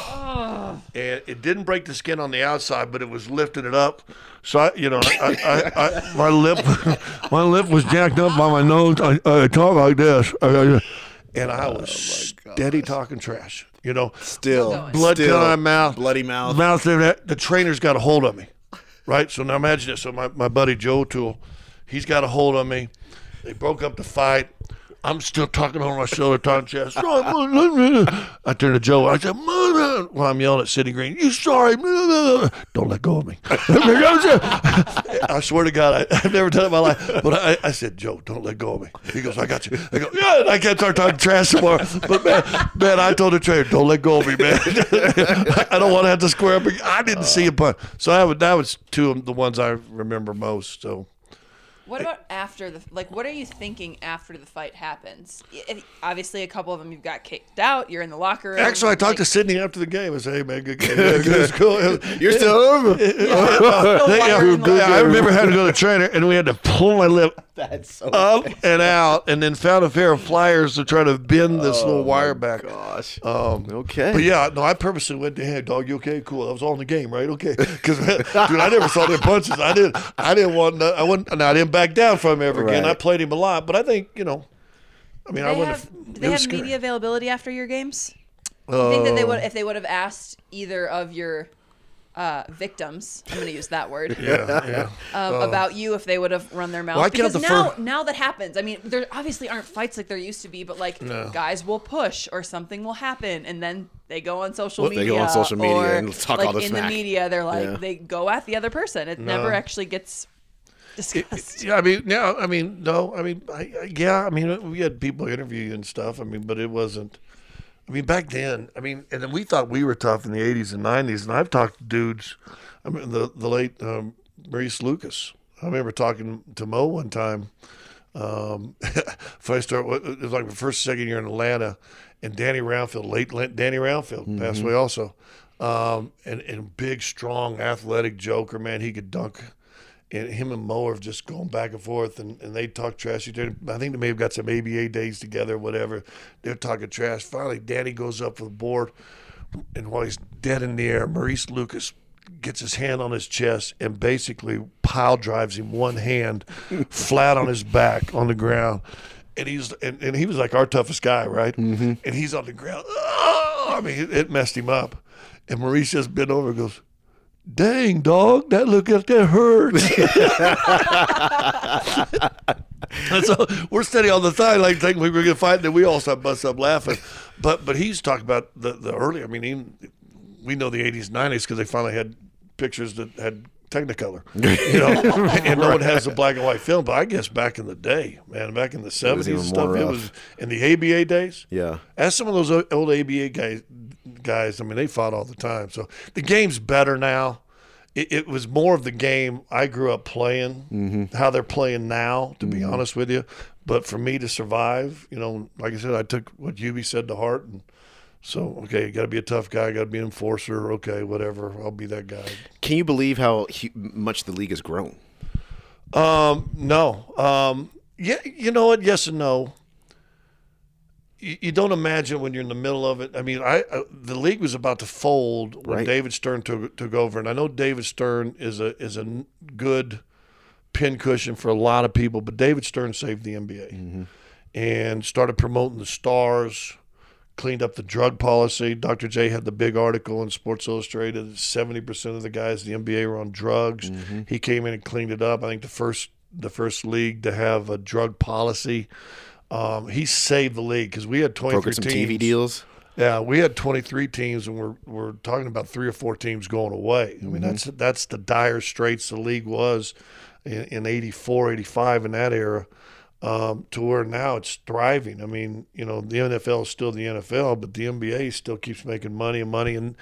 and it didn't break the skin on the outside, but it was lifting it up. So I, you know, I, I, I, my lip, my lip was jacked up by my nose. I, I talk like this, and I was oh, steady talking trash. You know,
Still,
going.
blood
still,
coming my mouth,
bloody mouth.
mouth there. The trainer's got a hold of me, right? So now imagine it. So my, my buddy Joe O'Toole, he's got a hold of me. They broke up the fight. I'm still talking over my shoulder, talking chest. I turn to Joe. I said, "Mother," while I'm yelling at Sidney Green, "You sorry? Don't let go of me." I swear to God, I, I've never done it in my life. But I, I said, Joe, don't let go of me. He goes, I got you. I go, yeah. I can't start talking trash tomorrow. But man, man, I told the trainer, don't let go of me, man. I don't want to have to square up. I didn't see a punch. So that was, that was two of the ones I remember most. So.
What about after the like? What are you thinking after the fight happens? If, obviously, a couple of them you've got kicked out. You're in the locker room.
Actually, I talked
like,
to Sydney after the game. I said, "Hey, man, good game. Yeah, good. Cool."
You're still over.
no
They-
wire in the
yeah, I remember having to go to the trainer, and we had to pull my lip
That's so.
up and out, and then found a pair of pliers to try to bend this little wire back.
Gosh.
Um,
Okay.
But yeah, no, I purposely went to hey dog, you okay? Cool. I was all in the game, right? Okay. Because dude, I never saw their punches. I didn't. I didn't want. No, I wouldn't. No, I didn't back down from him ever again.
Right.
I played him a lot, but I think you know. I mean, I wouldn't.
have,
have,
do they have
scary.
media availability after your games? I think that they
Uh,
would if they would have asked either of your uh, victims. I'm going to use that word.
Yeah, yeah.
um, about you if they would have run their mouth.
Well, I
because
the
now,
fir-
now that happens. I mean, there obviously aren't fights like there used to be, but like
No.
guys will push or something will happen, and then they go on social
Well, they
media.
go on social media and talk
like
all the
in
smack.
the media. They're like
Yeah.
they go at the other person. It never actually gets discussed.
Yeah, I mean, yeah, I mean, no, I mean, I, I, yeah, I mean, we had people interview you and stuff. I mean, but it wasn't. I mean, back then, I mean, and then we thought we were tough in the '80s and '90s, and I've talked to dudes. I mean, the the late um, Maurice Lucas. I remember talking to Mo one time. Um, if I start, it was like my first second year in Atlanta, and Danny Roundfield, late Danny Roundfield, passed away also, um, and and big, strong, athletic joker, man, he could dunk and him and Mo have just gone back and forth, and, and they talk trash. I think they may have got some ABA days together, whatever. They're talking trash. Finally, Danny goes up for the board, and while he's dead in the air, Maurice Lucas gets his hand on his chest and basically pile drives him one hand flat on his back on the ground. And he's and, and he was like our toughest guy, right? Mm-hmm. And he's on the ground. Oh, I mean, it, it messed him up. And Maurice just bent over and goes, Dang, dog, that look like that hurts. and so we're standing on the side, like thinking we were to fight, and then we all start bust up laughing. But but he's talking about the the early. I mean, even, we know the '80s, '90s because they finally had pictures that had Technicolor, you know, and no one has the black and white film. But I guess back in the day, man, back in the '70s
even
and stuff, it was in the ABA days.
Yeah.
Ask some of those old ABA guys. Guys, I mean, they fought all the time. So the game's better now. It, it was more of the game I grew up playing,
Mm-hmm.
how they're playing now. To be honest with you, but for me to survive, you know, like I said, I took what Hubie said to heart, and so okay, got to be a tough guy, got to be an enforcer. Okay, whatever, I'll be that guy.
Can you believe how hu- much the league has grown?
Um, no. Um, yeah, you know what? Yes and no. You, you don't imagine when you're in the middle of it. I mean, I, I the league was about to fold when
Right.
David Stern took took over, and I know David Stern is a is a good pincushion for a lot of people, but David Stern saved the NBA mm-hmm. and started promoting the stars. Cleaned up the drug policy. Dr. J had the big article in Sports Illustrated. Seventy percent of the guys in the NBA were on drugs. Mm-hmm. He came in and cleaned it up. I think the first the first league to have a drug policy. Um, he saved the league because we had twenty
Brokered
three
some
teams.
TV deals.
Yeah, we had 23 teams, and we're we're talking about three or four teams going away. I mean, that's that's the dire straits the league was in, in 84, 85 in that era, um, to where now it's thriving. I mean, you know, the NFL is still the NFL, but the NBA still keeps making money and money, and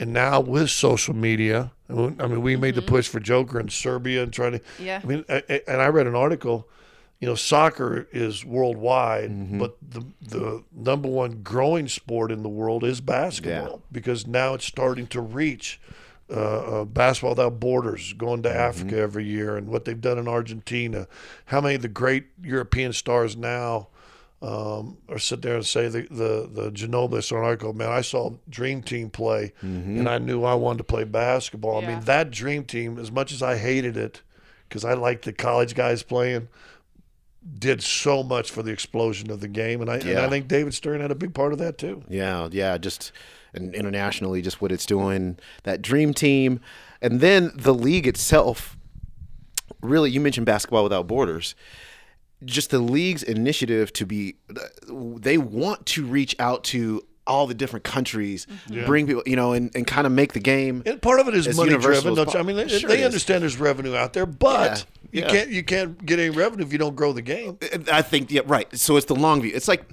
and now with social media, I mean, we made the push for Joker in Serbia and trying to.
Yeah.
I mean, I, I- and I read an article you know, soccer is worldwide, but the the number one growing sport in the world is basketball because now it's starting to reach uh, uh, basketball without borders, going to Africa every year, and what they've done in Argentina. How many of the great European stars now um, or sit there and say the the the Ginobili an article, man, I saw Dream Team play, and I knew I wanted to play basketball. I mean, that Dream Team, as much as I hated it, because I liked the college guys playing did so much for the explosion of the game, and I and I think David Stern had a big part of that too.
Yeah, yeah, just and internationally, just what it's doing. That dream team, and then the league itself. Really, you mentioned basketball without borders. Just the league's initiative to be, they want to reach out to all the different countries, mm-hmm. bring people, you know, and, and kind of make the game.
And part of it is money driven. Don't you? I mean, they,
Sure
they understand there's revenue out there, but
Yeah,
you
yeah.
can't you can't get any revenue if you don't grow the game.
I think yeah, right. So it's the long view. It's like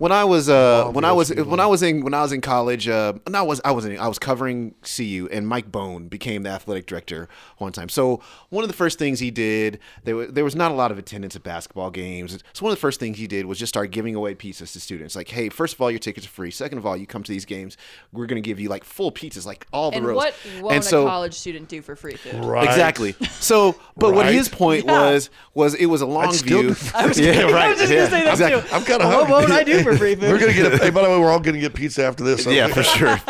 when I was uh, when I was
that's
when I was in when I was in college. Uh, no, I was I wasn't. I was covering CU, and Mike Bohn became the athletic director one time. So one of the first things he did, there was, there was not a lot of attendance at basketball games. So one of the first things he did was just start giving away pizzas to students. Like, hey, first of all, your tickets are free. Second of all, you come to these games, we're going to give you like full pizzas, like all the
And
rows.
what won't
and so
a college student do for free food?
Right.
Exactly. So, but what his point
Yeah.
was was it was a long
still
view.
do. I
was
yeah,
gonna- I
right.
was just
yeah,
gonna say that
exactly.
too.
I'm kind of
What won't I do for free food?
We're gonna get. A, hey, by the way, we're all gonna get pizza after this.
Yeah, for sure.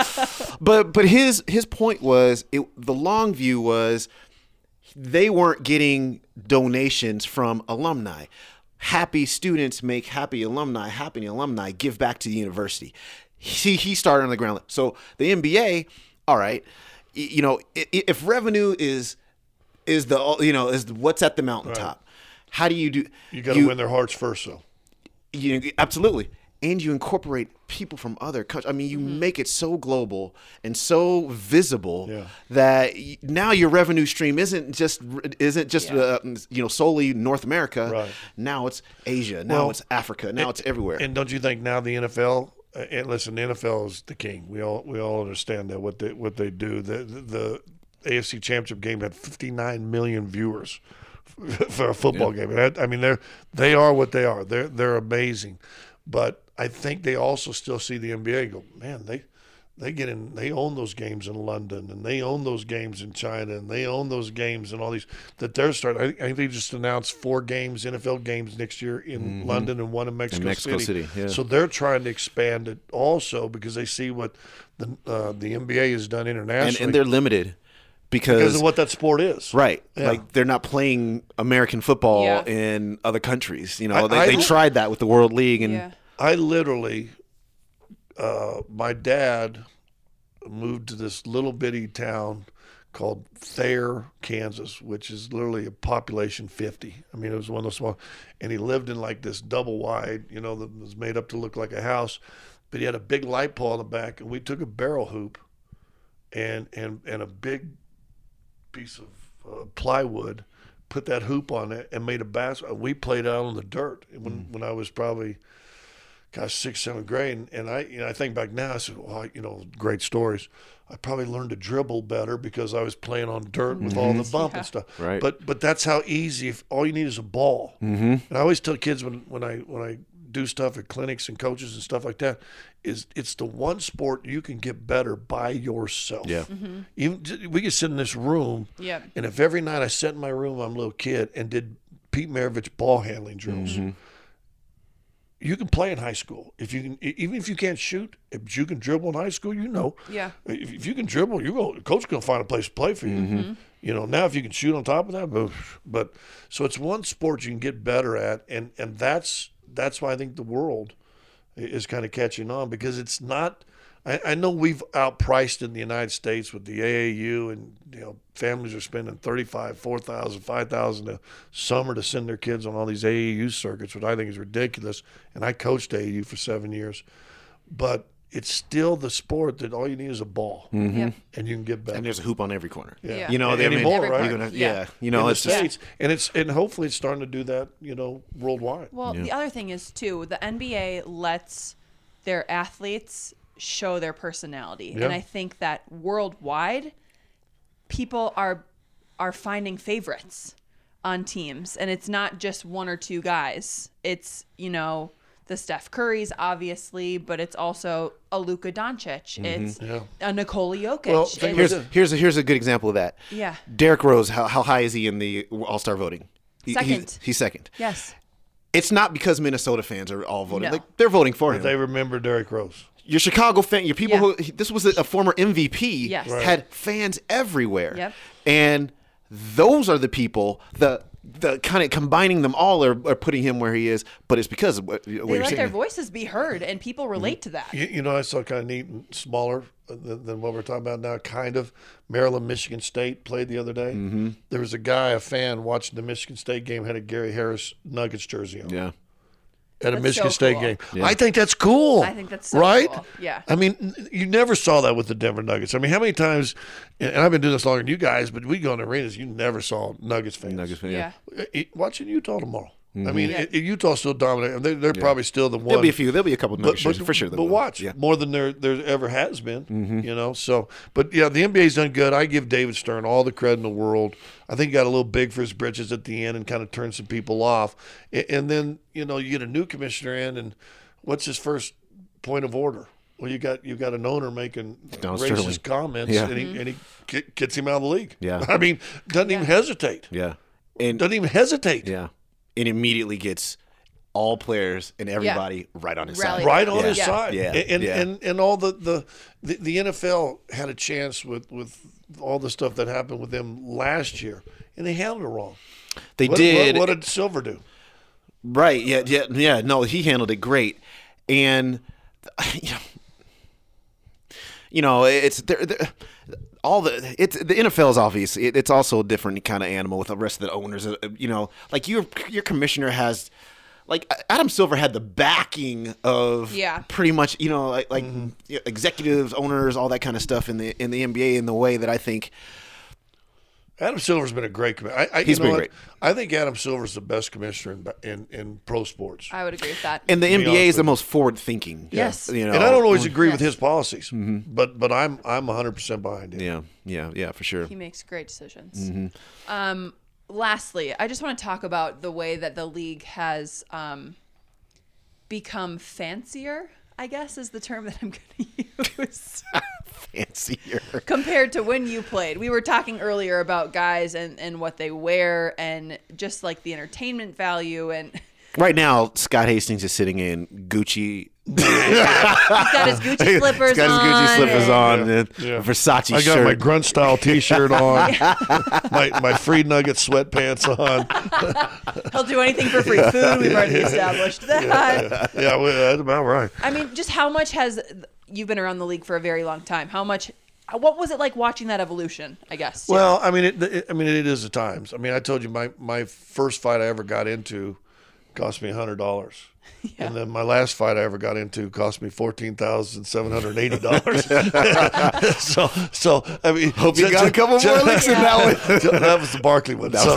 But but his his point was it, the long view was they weren't getting donations from alumni. Happy students make happy alumni. Happy alumni give back to the university. He he started on the ground. So the NBA, all right, you know, i- i- if revenue is is the you know is what's at the mountaintop. How do you do?
You got to win their hearts first, though.
you absolutely and you incorporate people from other countries i mean you make it so global and so visible
Yeah.
that y- now your revenue stream isn't just isn't just
Yeah.
uh, you know solely north america
Right.
now it's asia now
Well,
it's africa now it's everywhere
And don't you think now the NFL? uh, And listen, the NFL is the king. We all we all understand that what they what they do. The the, the AFC Championship game had 59 million viewers for a football game. I, I mean, they're they are what they are. They're they're amazing. But I think they also still see the NBA and go, man, they they get in they own those games in London and they own those games in China and they own those games and all these that they're starting I, I think they just announced four games NFL games next year in London and one in Mexico,
Mexico City, yeah.
So they're trying to expand it also because they see what the uh, the NBA has done internationally
and, and they're limited because,
because of what that sport is.
right
Yeah.
like they're not playing american football
Yeah.
in other countries you know
I-
they,
I-
they tried that with the world league and
Yeah.
I literally, uh, my dad moved to this little bitty town called Thayer, Kansas, which is literally a population 50. I mean, it was one of those small, and he lived in like this double wide, you know, that was made up to look like a house, but he had a big light pole in the back, and we took a barrel hoop and, and, and a big piece of uh, plywood, put that hoop on it, and made a basket. We played out on the dirt when, when I was probably gosh, sixth, seventh grade, and, and I, you know, I think back now, I said, well, you know, great stories. I probably learned to dribble better because I was playing on dirt with all the mm-hmm. bump
Yeah.
and stuff.
Right.
But but that's how easy. If all you need is a ball. Mm-hmm. And I always tell kids when when I when I do stuff at clinics and coaches and stuff like that, is it's the one sport you can get better by yourself.
Yeah.
Mm-hmm. Even we could sit in this room.
Yep.
And if every night I sat in my room, I'm a little kid, and did Pete Maravich ball handling drills, mm-hmm. You can play in high school. If you can, e- even if you can't shoot, if you can dribble in high school, you know.
Yeah.
If, if you can dribble, you go. Coach gonna find a place to play for you. Mm-hmm. Mm-hmm. You know. Now, if you can shoot on top of that, but, but so it's one sport you can get better at, and and that's that's why I think the world is kind of catching on because it's not. I, I know we've outpriced in the United States with the AAU, and you know families are spending thirty five, four thousand, five thousand a summer to send their kids on all these AAU circuits, which I think is ridiculous. And I coached AAU for seven years, but it's still the sport that all you need is a ball, mm-hmm.
Yep.
and you can get better.
and there's a hoop on every corner
Yeah.
you know
And
they- I mean,
anymore,
right?
you're gonna-
Yeah.
yeah you know
in the
it's just
states, and it's and hopefully it's starting to do that, you know, worldwide.
Well, the other thing is too, the NBA lets their athletes show their personality,
Yeah.
and I think that worldwide, people are are finding favorites on teams, and it's not just one or two guys. It's you know the Steph Currys, obviously, but it's also a Luka Doncic. It's
Mm-hmm. Yeah.
a Nikola Jokic.
Well,
here's
about
here's a, here's a good example of that
yeah.
Derrick Rose, how, how high is he in the All Star voting? He-
Second.
He's, he's second.
Yes.
It's not because Minnesota fans are all voting.
No.
Like they're voting for him.
They remember Derrick Rose.
Your Chicago fan, your people
Yeah.
who this was a, a former MVP,
Yes. Right.
had fans everywhere.
Yep.
And those are the people, the the kind of combining them all are, are putting him where he is. But it's because of what, what
They
you're
let their voices be heard, and people
Mm-hmm.
relate to that.
You, you know, I saw kind of neat and smaller than, than what we're talking about now. Kind of Maryland, Michigan State played the other day. Mm-hmm. There was a guy, a fan, watching the Michigan State game, had a Gary Harris Nuggets jersey on
Yeah.
At a
That's
Michigan
so
State
cool.
game.
Yeah.
I think that's cool.
I think that's so
right.
cool. Yeah.
I mean, you never saw that with the Denver Nuggets. I mean, how many times? And I've been doing this longer than you guys, but we go in arenas. You never saw Nuggets fans.
Nuggets fan,
Yeah.
yeah.
Uh, Watching Utah tomorrow. I mm-hmm. mean,
Yeah.
it, it- Utah's still dominating. They're, they're probably still the one.
There'll be a few. There'll be a couple of
But,
Nuggets
but,
for sure.
but
will.
watch
Yeah.
more than there there ever has been. Mm-hmm. You know, so but yeah, the NBA's done good. I give David Stern all the credit in the world. I think he got a little big for his britches at the end and kind of turned some people off. A- And then you know you get a new commissioner in, and what's his first point of order? Well, you got you got an owner making
Don
racist
Sterling.
comments,
Yeah.
and he and he get, gets him out of the league.
Yeah.
I mean, doesn't even hesitate.
Yeah. And
Doesn't even hesitate.
yeah, and immediately gets all players and everybody right on his
Rally
side.
right on
Yeah.
his
Yeah.
side.
Yeah.
And, and,
Yeah.
and and all the, the the the NFL had a chance with with all the stuff that happened with them last year, and they handled it wrong.
They
What,
did.
What, what did Silver do?
Right. Yeah. Yeah. Yeah. No, he handled it great, and you know, you know it's there. All the it's the NFL is obvious. It, it's also a different kind of animal with the rest of the owners. Uh, You know, like your your commissioner has. Like Adam Silver had the backing of
Yeah.
pretty much you know like, like executives, owners, all that kind of stuff in the in the NBA in the way that I think
Adam Silver's been a great commissioner. I, I,
He's
you know
been
what?
great.
I think Adam Silver's the best commissioner in in, in pro sports.
I would agree with that.
and the
be
NBA
honest
is the most forward thinking.
Yes.
you know,
and I don't always agree with his policies,
Mm-hmm.
but but I'm I'm 100 percent behind him.
Yeah, yeah, yeah, for sure.
he makes great decisions.
Mm-hmm.
Um, lastly, I just want to talk about the way that the league has um, become fancier. I guess is the term that I'm going to use.
Fancier.
compared to when you played. We were talking earlier about guys and, and what they wear and just like the entertainment value and
Right now, Scott Hastings is sitting in Gucci.
He's got his Gucci slippers
He's got his
on.
Gucci slippers on and
Yeah.
Versace
I got
shirt.
my grunt style T-shirt on, my my free nugget sweatpants on.
He'll do anything for free food. We've already established that.
Yeah, well, that's about right.
I mean, just how much has you've been around the league for a very long time? How much? What was it like watching that evolution? I guess.
Well, I mean, it, it, I mean, it is at times. I mean, I told you my my first fight I ever got into cost me hundred dollars. And then my last fight I ever got into cost me fourteen thousand seven hundred eighty dollars. so, so I mean,
Hope you got a couple more licks in that one.
that was the Barkley one. So,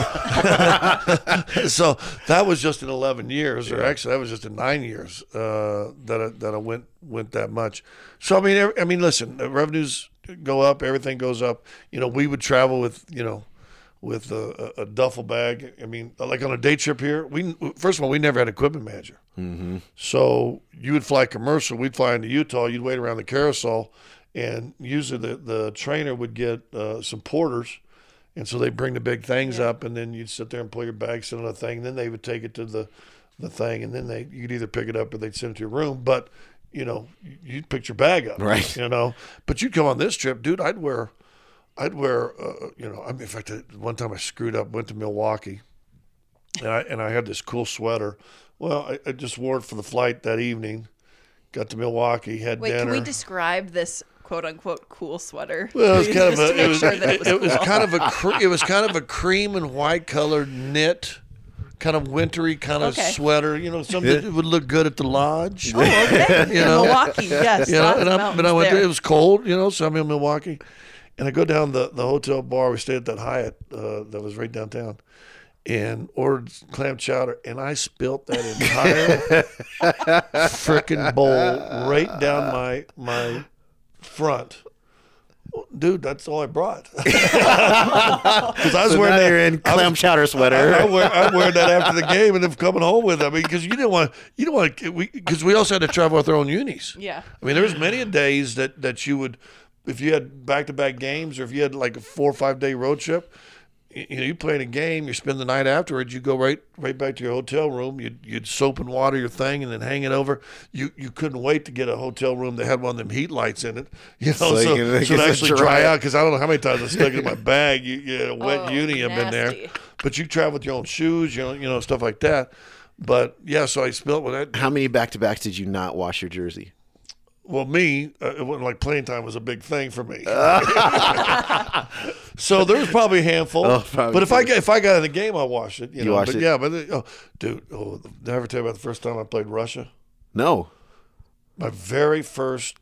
so that was just in eleven years, or actually that was just in nine years uh, that I, that I went went that much. So I mean, I mean, listen, the revenues go up, everything goes up. You know, we would travel with you know with a, a a duffel bag. I mean, like on a day trip here, we first of all we never had equipment manager. Mm-hmm. So you would fly commercial. We'd fly into Utah. You'd wait around the carousel, and usually the the trainer would get uh, some porters. And so they bring the big things up, and then you'd sit there and pull your bag, sit on the thing. And then they would take it to the, the thing, and then they you'd either pick it up or they'd send it to your room. But you know, you'd pick your bag up,
Right.
You know, but you'd come on this trip, dude. I'd wear, I'd wear, uh, you know, I mean, in fact, one time I screwed up, went to Milwaukee, and I and I had this cool sweater. Well, I, I just wore it for the flight that evening. Got to Milwaukee, had
Wait,
dinner.
can we describe this quote unquote cool sweater?
Well, it was kind of
to
a,
make
it was,
sure that it was,
it was kind of a, cre- it was kind of a cream and white colored knit, kind of wintry kind of
Okay.
sweater. You know, something that would look good at the lodge.
Oh, okay.
You know?
Milwaukee, yes.
you know, and I, but I went
there.
there. It was cold, you know, so I'm in Milwaukee, and I go down the, the hotel bar. We stayed at that Hyatt uh, that was right downtown, and ordered clam chowder, and I spilt that entire freaking bowl right down my my front. Dude, that's all I brought. Because I was
So
wearing
now
that.
you're in
I was-
clam chowder
I,
sweater.
I wear, I wear that after the game and then coming home with it. I mean, because you didn't want you don't want we because we also had to travel with our own unis.
Yeah.
I mean, there was many a days that that you would, if you had back to back games or if you had like a four or five day road trip, you, you know, you play in a game, you spend the night afterwards, you go right right back to your hotel room, you'd, you'd soap and water your thing and then hang it over. You you couldn't wait to get a hotel room that had one of them heat lights in it, you know,
So
so,
you
so,
it
it actually
dry.
dry out. Because I don't know how many times I stuck it in my bag. You, you had a wet
Oh,
uni I've been there. but you travel with your own shoes, you know, you know stuff like that. But yeah, so I spilled with that.
How many back to backs did you not wash your jersey?
Well, me, uh, it wasn't like playing time was a big thing for me. so there was probably a handful.
Oh, probably
but if I got if I got in the game, I watched it. You, know,
watched
but
it?
yeah, but uh, oh, dude, oh, did I ever tell you about the first time I played Russia?
No.
My very first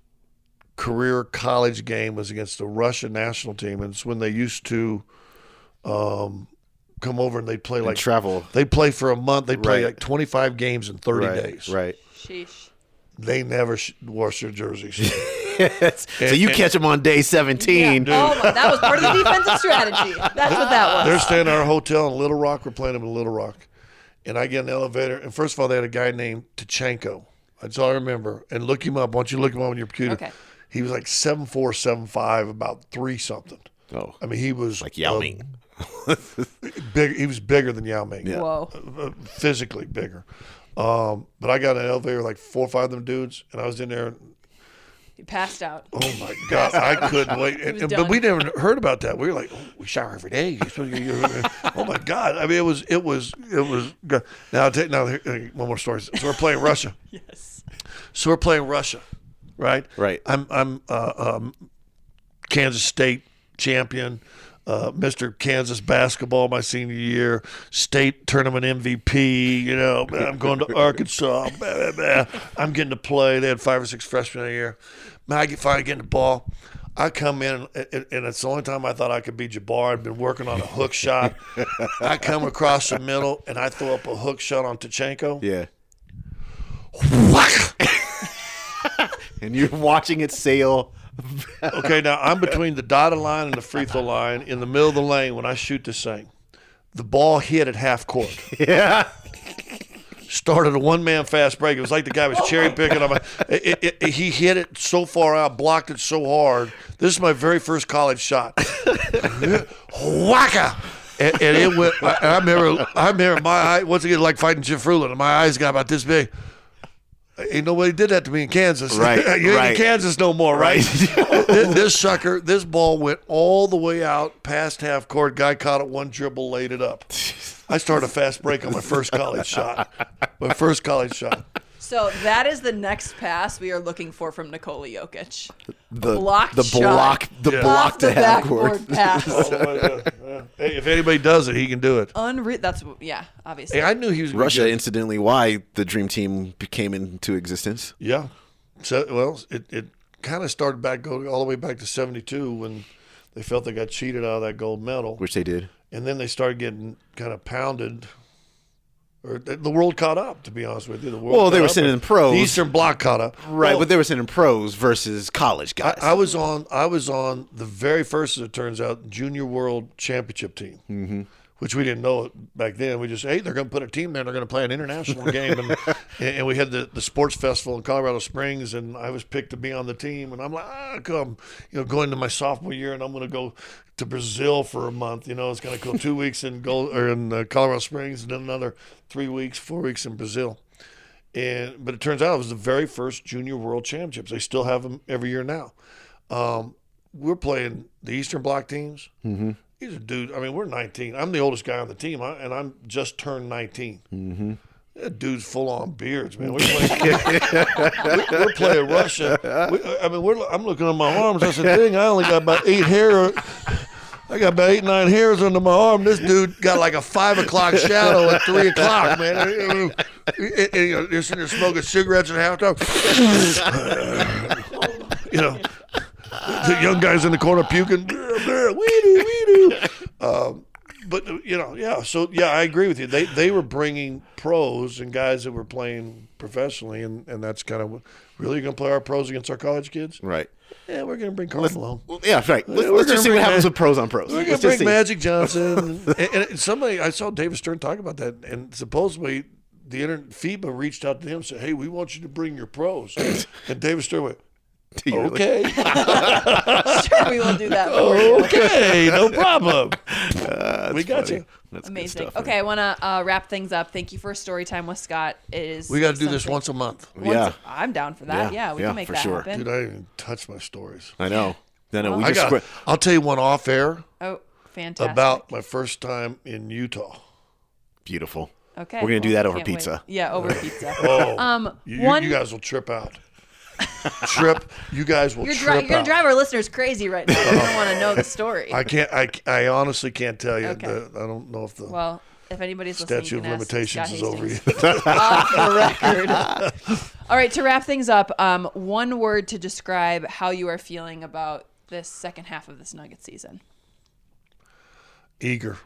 career college game was against the Russian national team, and it's when they used to um, come over and they'd play like
travel.
They play for a month. They play
Right.
like twenty five games in thirty
Right.
days.
Right.
Sheesh.
They never sh- wash their jerseys.
so you catch them on day 17.
Oh, my, that was part of the defensive strategy. That's what that was.
They're staying at our hotel in Little Rock. We're playing them in Little Rock. And I get in the elevator. And first of all, they had a guy named Tkachenko. That's all I remember. And look him up. Why don't you look him up on your computer?
Okay.
He was like seven four, seven five, about three something.
Oh.
I mean, he was
Like Yao
uh,
Ming.
big. He was bigger than Yao Ming.
Whoa.
Uh, physically bigger. Um, but I got in an elevator like four or five of them dudes, and I was in there.
He passed out.
oh my god, I couldn't wait. And- and- but we never heard about that. We were like, oh, we shower every day. You're supposed to- you're- oh my god! I mean, it was it was it was. good. Now, I'll take now one more story. So we're playing Russia.
Yes.
So we're playing Russia, right?
Right.
I'm I'm uh, um, Kansas State champion, uh, Mr. Kansas basketball my senior year, state tournament MVP. You know, I'm going to Arkansas. blah, blah, blah. I'm getting to play. They had five or six freshmen a year. Man, I get finally getting the ball. I come in, and, and it's the only time I thought I could be Jabbar. I'd been working on a hook shot. I come across the middle, and I throw up a hook shot on Tkachenko.
Yeah. And you're watching it sail.
Okay, now I'm between the dotted line and the free throw line in the middle of the lane when I shoot this thing. The ball hit at half court.
Yeah.
Started a one man fast break. It was like the guy was cherry picking. On my, it, it, it- he hit it so far out, blocked it so hard. This is my very first college shot. Whacka! And, and it went. I, I remember. I remember my eye. Once again, like fighting Jim Fruland, and my eyes got about this big. Ain't nobody did that to me in Kansas.
Right,
you ain't
right.
in Kansas no more, right? this, this sucker, this ball went all the way out past half court. Guy caught it one dribble, laid it up. I started a fast break on my first college shot. My first college shot.
So that is the next pass we are looking for from Nikola Jokic.
The
blocked
the
shot.
block the oh,
Yeah.
block to
the
half court.
backboard pass.
Hey, if anybody does it, he can do it.
Unreal. That's yeah. Obviously.
Hey, I knew he was
Russia,
get-
incidentally, why the dream team came into existence.
Yeah. So well, it, it kind of started back go all the way back to '72 when they felt they got cheated out of that gold medal,
Which they did.
and then they started getting kind of pounded. Or the world caught up, to be honest with you. The world
Well, they were sending pros.
The Eastern Bloc caught up,
Right,
Well,
but they were sending pros versus college guys.
I, I was on. I was on the very first, as it turns out, junior world championship team, mm-hmm. which we didn't know back then. We just hey, they're going to put a team there. They're going to play an international game, and, and we had the, the sports festival in Colorado Springs, and I was picked to be on the team, and I'm like, ah, come, you know, going to my sophomore year, and I'm going to go to Brazil for a month. You know, it's kind of cool. two weeks in Gold or in uh, Colorado Springs, and then another three weeks, four weeks in Brazil. And but it turns out it was the very first junior world championships. They still have them every year now. Um, we're playing the Eastern Bloc teams. Mm-hmm. These are dudes. I mean, we're 19. I'm the oldest guy on the team, I- and I'm just turned 19. Mm-hmm. That dude's full on beards, man. We're playing, we- we're playing Russia. We, I mean, I'm looking at my arms. I said, "Dang, I only got about eight hair. I got about eight, nine hairs under my arm. This dude got like a five o'clock shadow at three o'clock, man. And, and, and, you know, they're sitting there smoking cigarettes at halftime. you know, the young guys in the corner puking. Wee-doo, wee-doo. Um, but you know, yeah. So yeah, I agree with you. They they were bringing pros and guys that were playing professionally, and, and that's kind of really going to play our pros against our college kids.
right.
Yeah, we're going to bring Karl Malone.
Well, yeah, right. Let's, let's just see what happens
Ma-
with pros on pros.
We're going
Let's
to bring. Magic Johnson. and, and somebody, I saw David Stern talk about that, and supposedly the inter- FIBA reached out to him and said, "Hey, we want you to bring your pros." and David Stern went,
Do you really?
"Okay,
sure, we will do that for you.
okay, no problem.
Uh,
we got
funny.
you."
That's good
Amazing.
stuff.
Okay, I want to uh, wrap things up. Thank you for story time with Scott. It is
We got to do this once a month.
once-
Yeah.
I'm down for that.
Yeah,
Yeah, we
yeah,
can make
for
that
sure.
happen.
Dude, I didn't even touch my stories.
I know. No, no, we
I
just.
Got, I'll tell you one off air.
Oh, Fantastic.
about my first time in Utah.
Beautiful.
Okay.
We're gonna do that over
can't wait.
pizza.
Yeah, over pizza.
Oh,
Um,
you,
one.
you guys will trip out. Trip. You guys will
you're, dri-
trip
you're gonna
out.
drive our listeners crazy right now. They don't want to know the story.
I can't. I, I honestly can't tell you.
Okay.
The, I don't know if the
well, if anybody's listening,
statute
you
of limitations is over. Yet.
off the record. All right, to wrap things up, um, one word to describe how you are feeling about this second half of this Nugget season.
eager.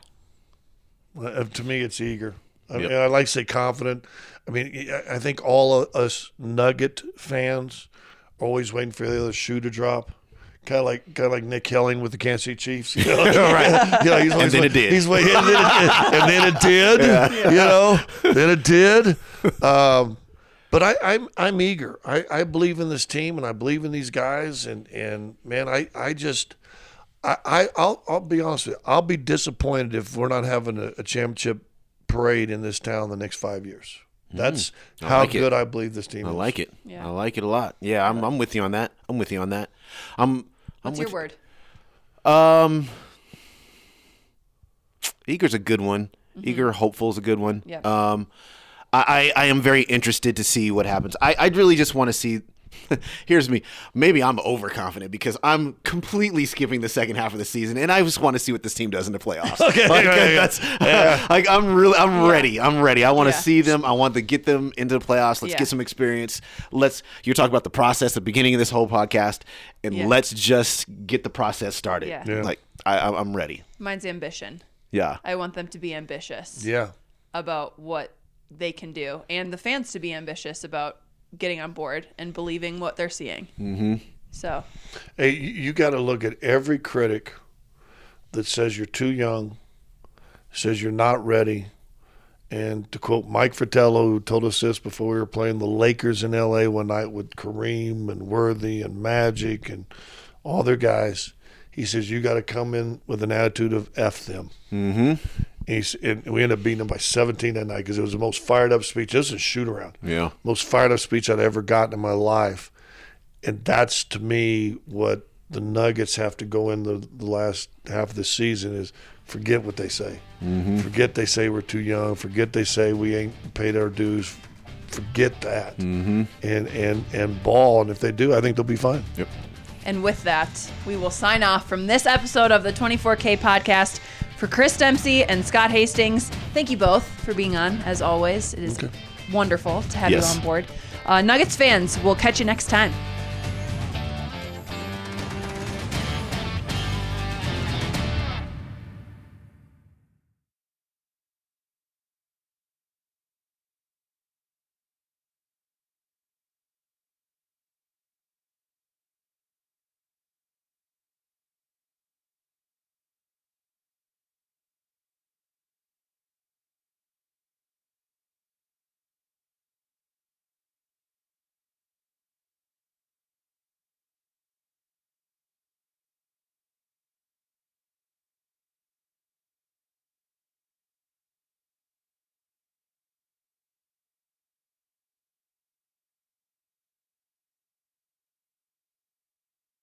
Uh, to me, it's eager. I, mean, I like to say confident. I mean, I- think all of us Nugget fans are always waiting for the other shoe to drop. Kind of like, kind of like Nick Helling with the Kansas City Chiefs. You know, right? You know, he's always
then it did.
He's waiting, and then it, and then it did. You know, then it did. Um, but I, I'm I'm eager. I, I believe in this team, and I believe in these guys, and and man, I I just. I, I I'll I'll be honest with you. I'll be disappointed if we're not having a, a championship parade in this town the next five years. That's how
like it.
good I believe this team
I
is.
like it.
Yeah.
I like it a lot. Yeah, I'm, I'm with you on that. I'm with you on that. I'm. I'm
What's
with,
your word?
Um, eager's a good one. Eager, hopeful is a good one.
Mm-hmm. Yeah.
Um, I, I I am very interested to see what happens. I I really just want to see. Here's me. Maybe I'm overconfident because I'm completely skipping the second half of the season, and I just want to see what this team does in the playoffs.
Okay,
like,
yeah, yeah.
that's like I'm really I'm ready. I'm ready. I want to see them. I want to get them into the playoffs. Let's
Yeah.
get some experience. Let's. You're talking about the process the beginning of this whole podcast, and
Yeah.
let's just get the process started.
Yeah.
Yeah.
Like I, I'm I'm ready.
Mine's ambition.
Yeah.
I want them to be ambitious
Yeah.
about what they can do, and the fans to be ambitious about getting on board and believing what they're seeing. Mm-hmm. So,
Hey, you, you got to look at every critic that says you're too young, says you're not ready. And to quote Mike Fratello, who told us this before we were playing the Lakers in LA one night with Kareem and Worthy and Magic and all their guys, he says, You got to come in with an attitude of F them. Mm-hmm. And, he's, and we ended up beating them by 17 that night because it was the most fired up speech. This is a shoot around
Yeah.
most fired up speech I'd ever gotten in my life. And that's to me what the Nuggets have to go in the, the last half of the season is forget what they say.
Mm-hmm.
Forget they say we're too young. Forget they say we ain't paid our dues. Forget that. Mm-hmm. And, and, and ball. And if they do, I think they'll be fine.
Yep.
and with that, we will sign off from this episode of the 24K podcast. For Chris Dempsey and Scott Hastings, thank you both for being on, as always. It is wonderful to have
Yes.
you on board. Uh, Nuggets fans, we'll catch you next time.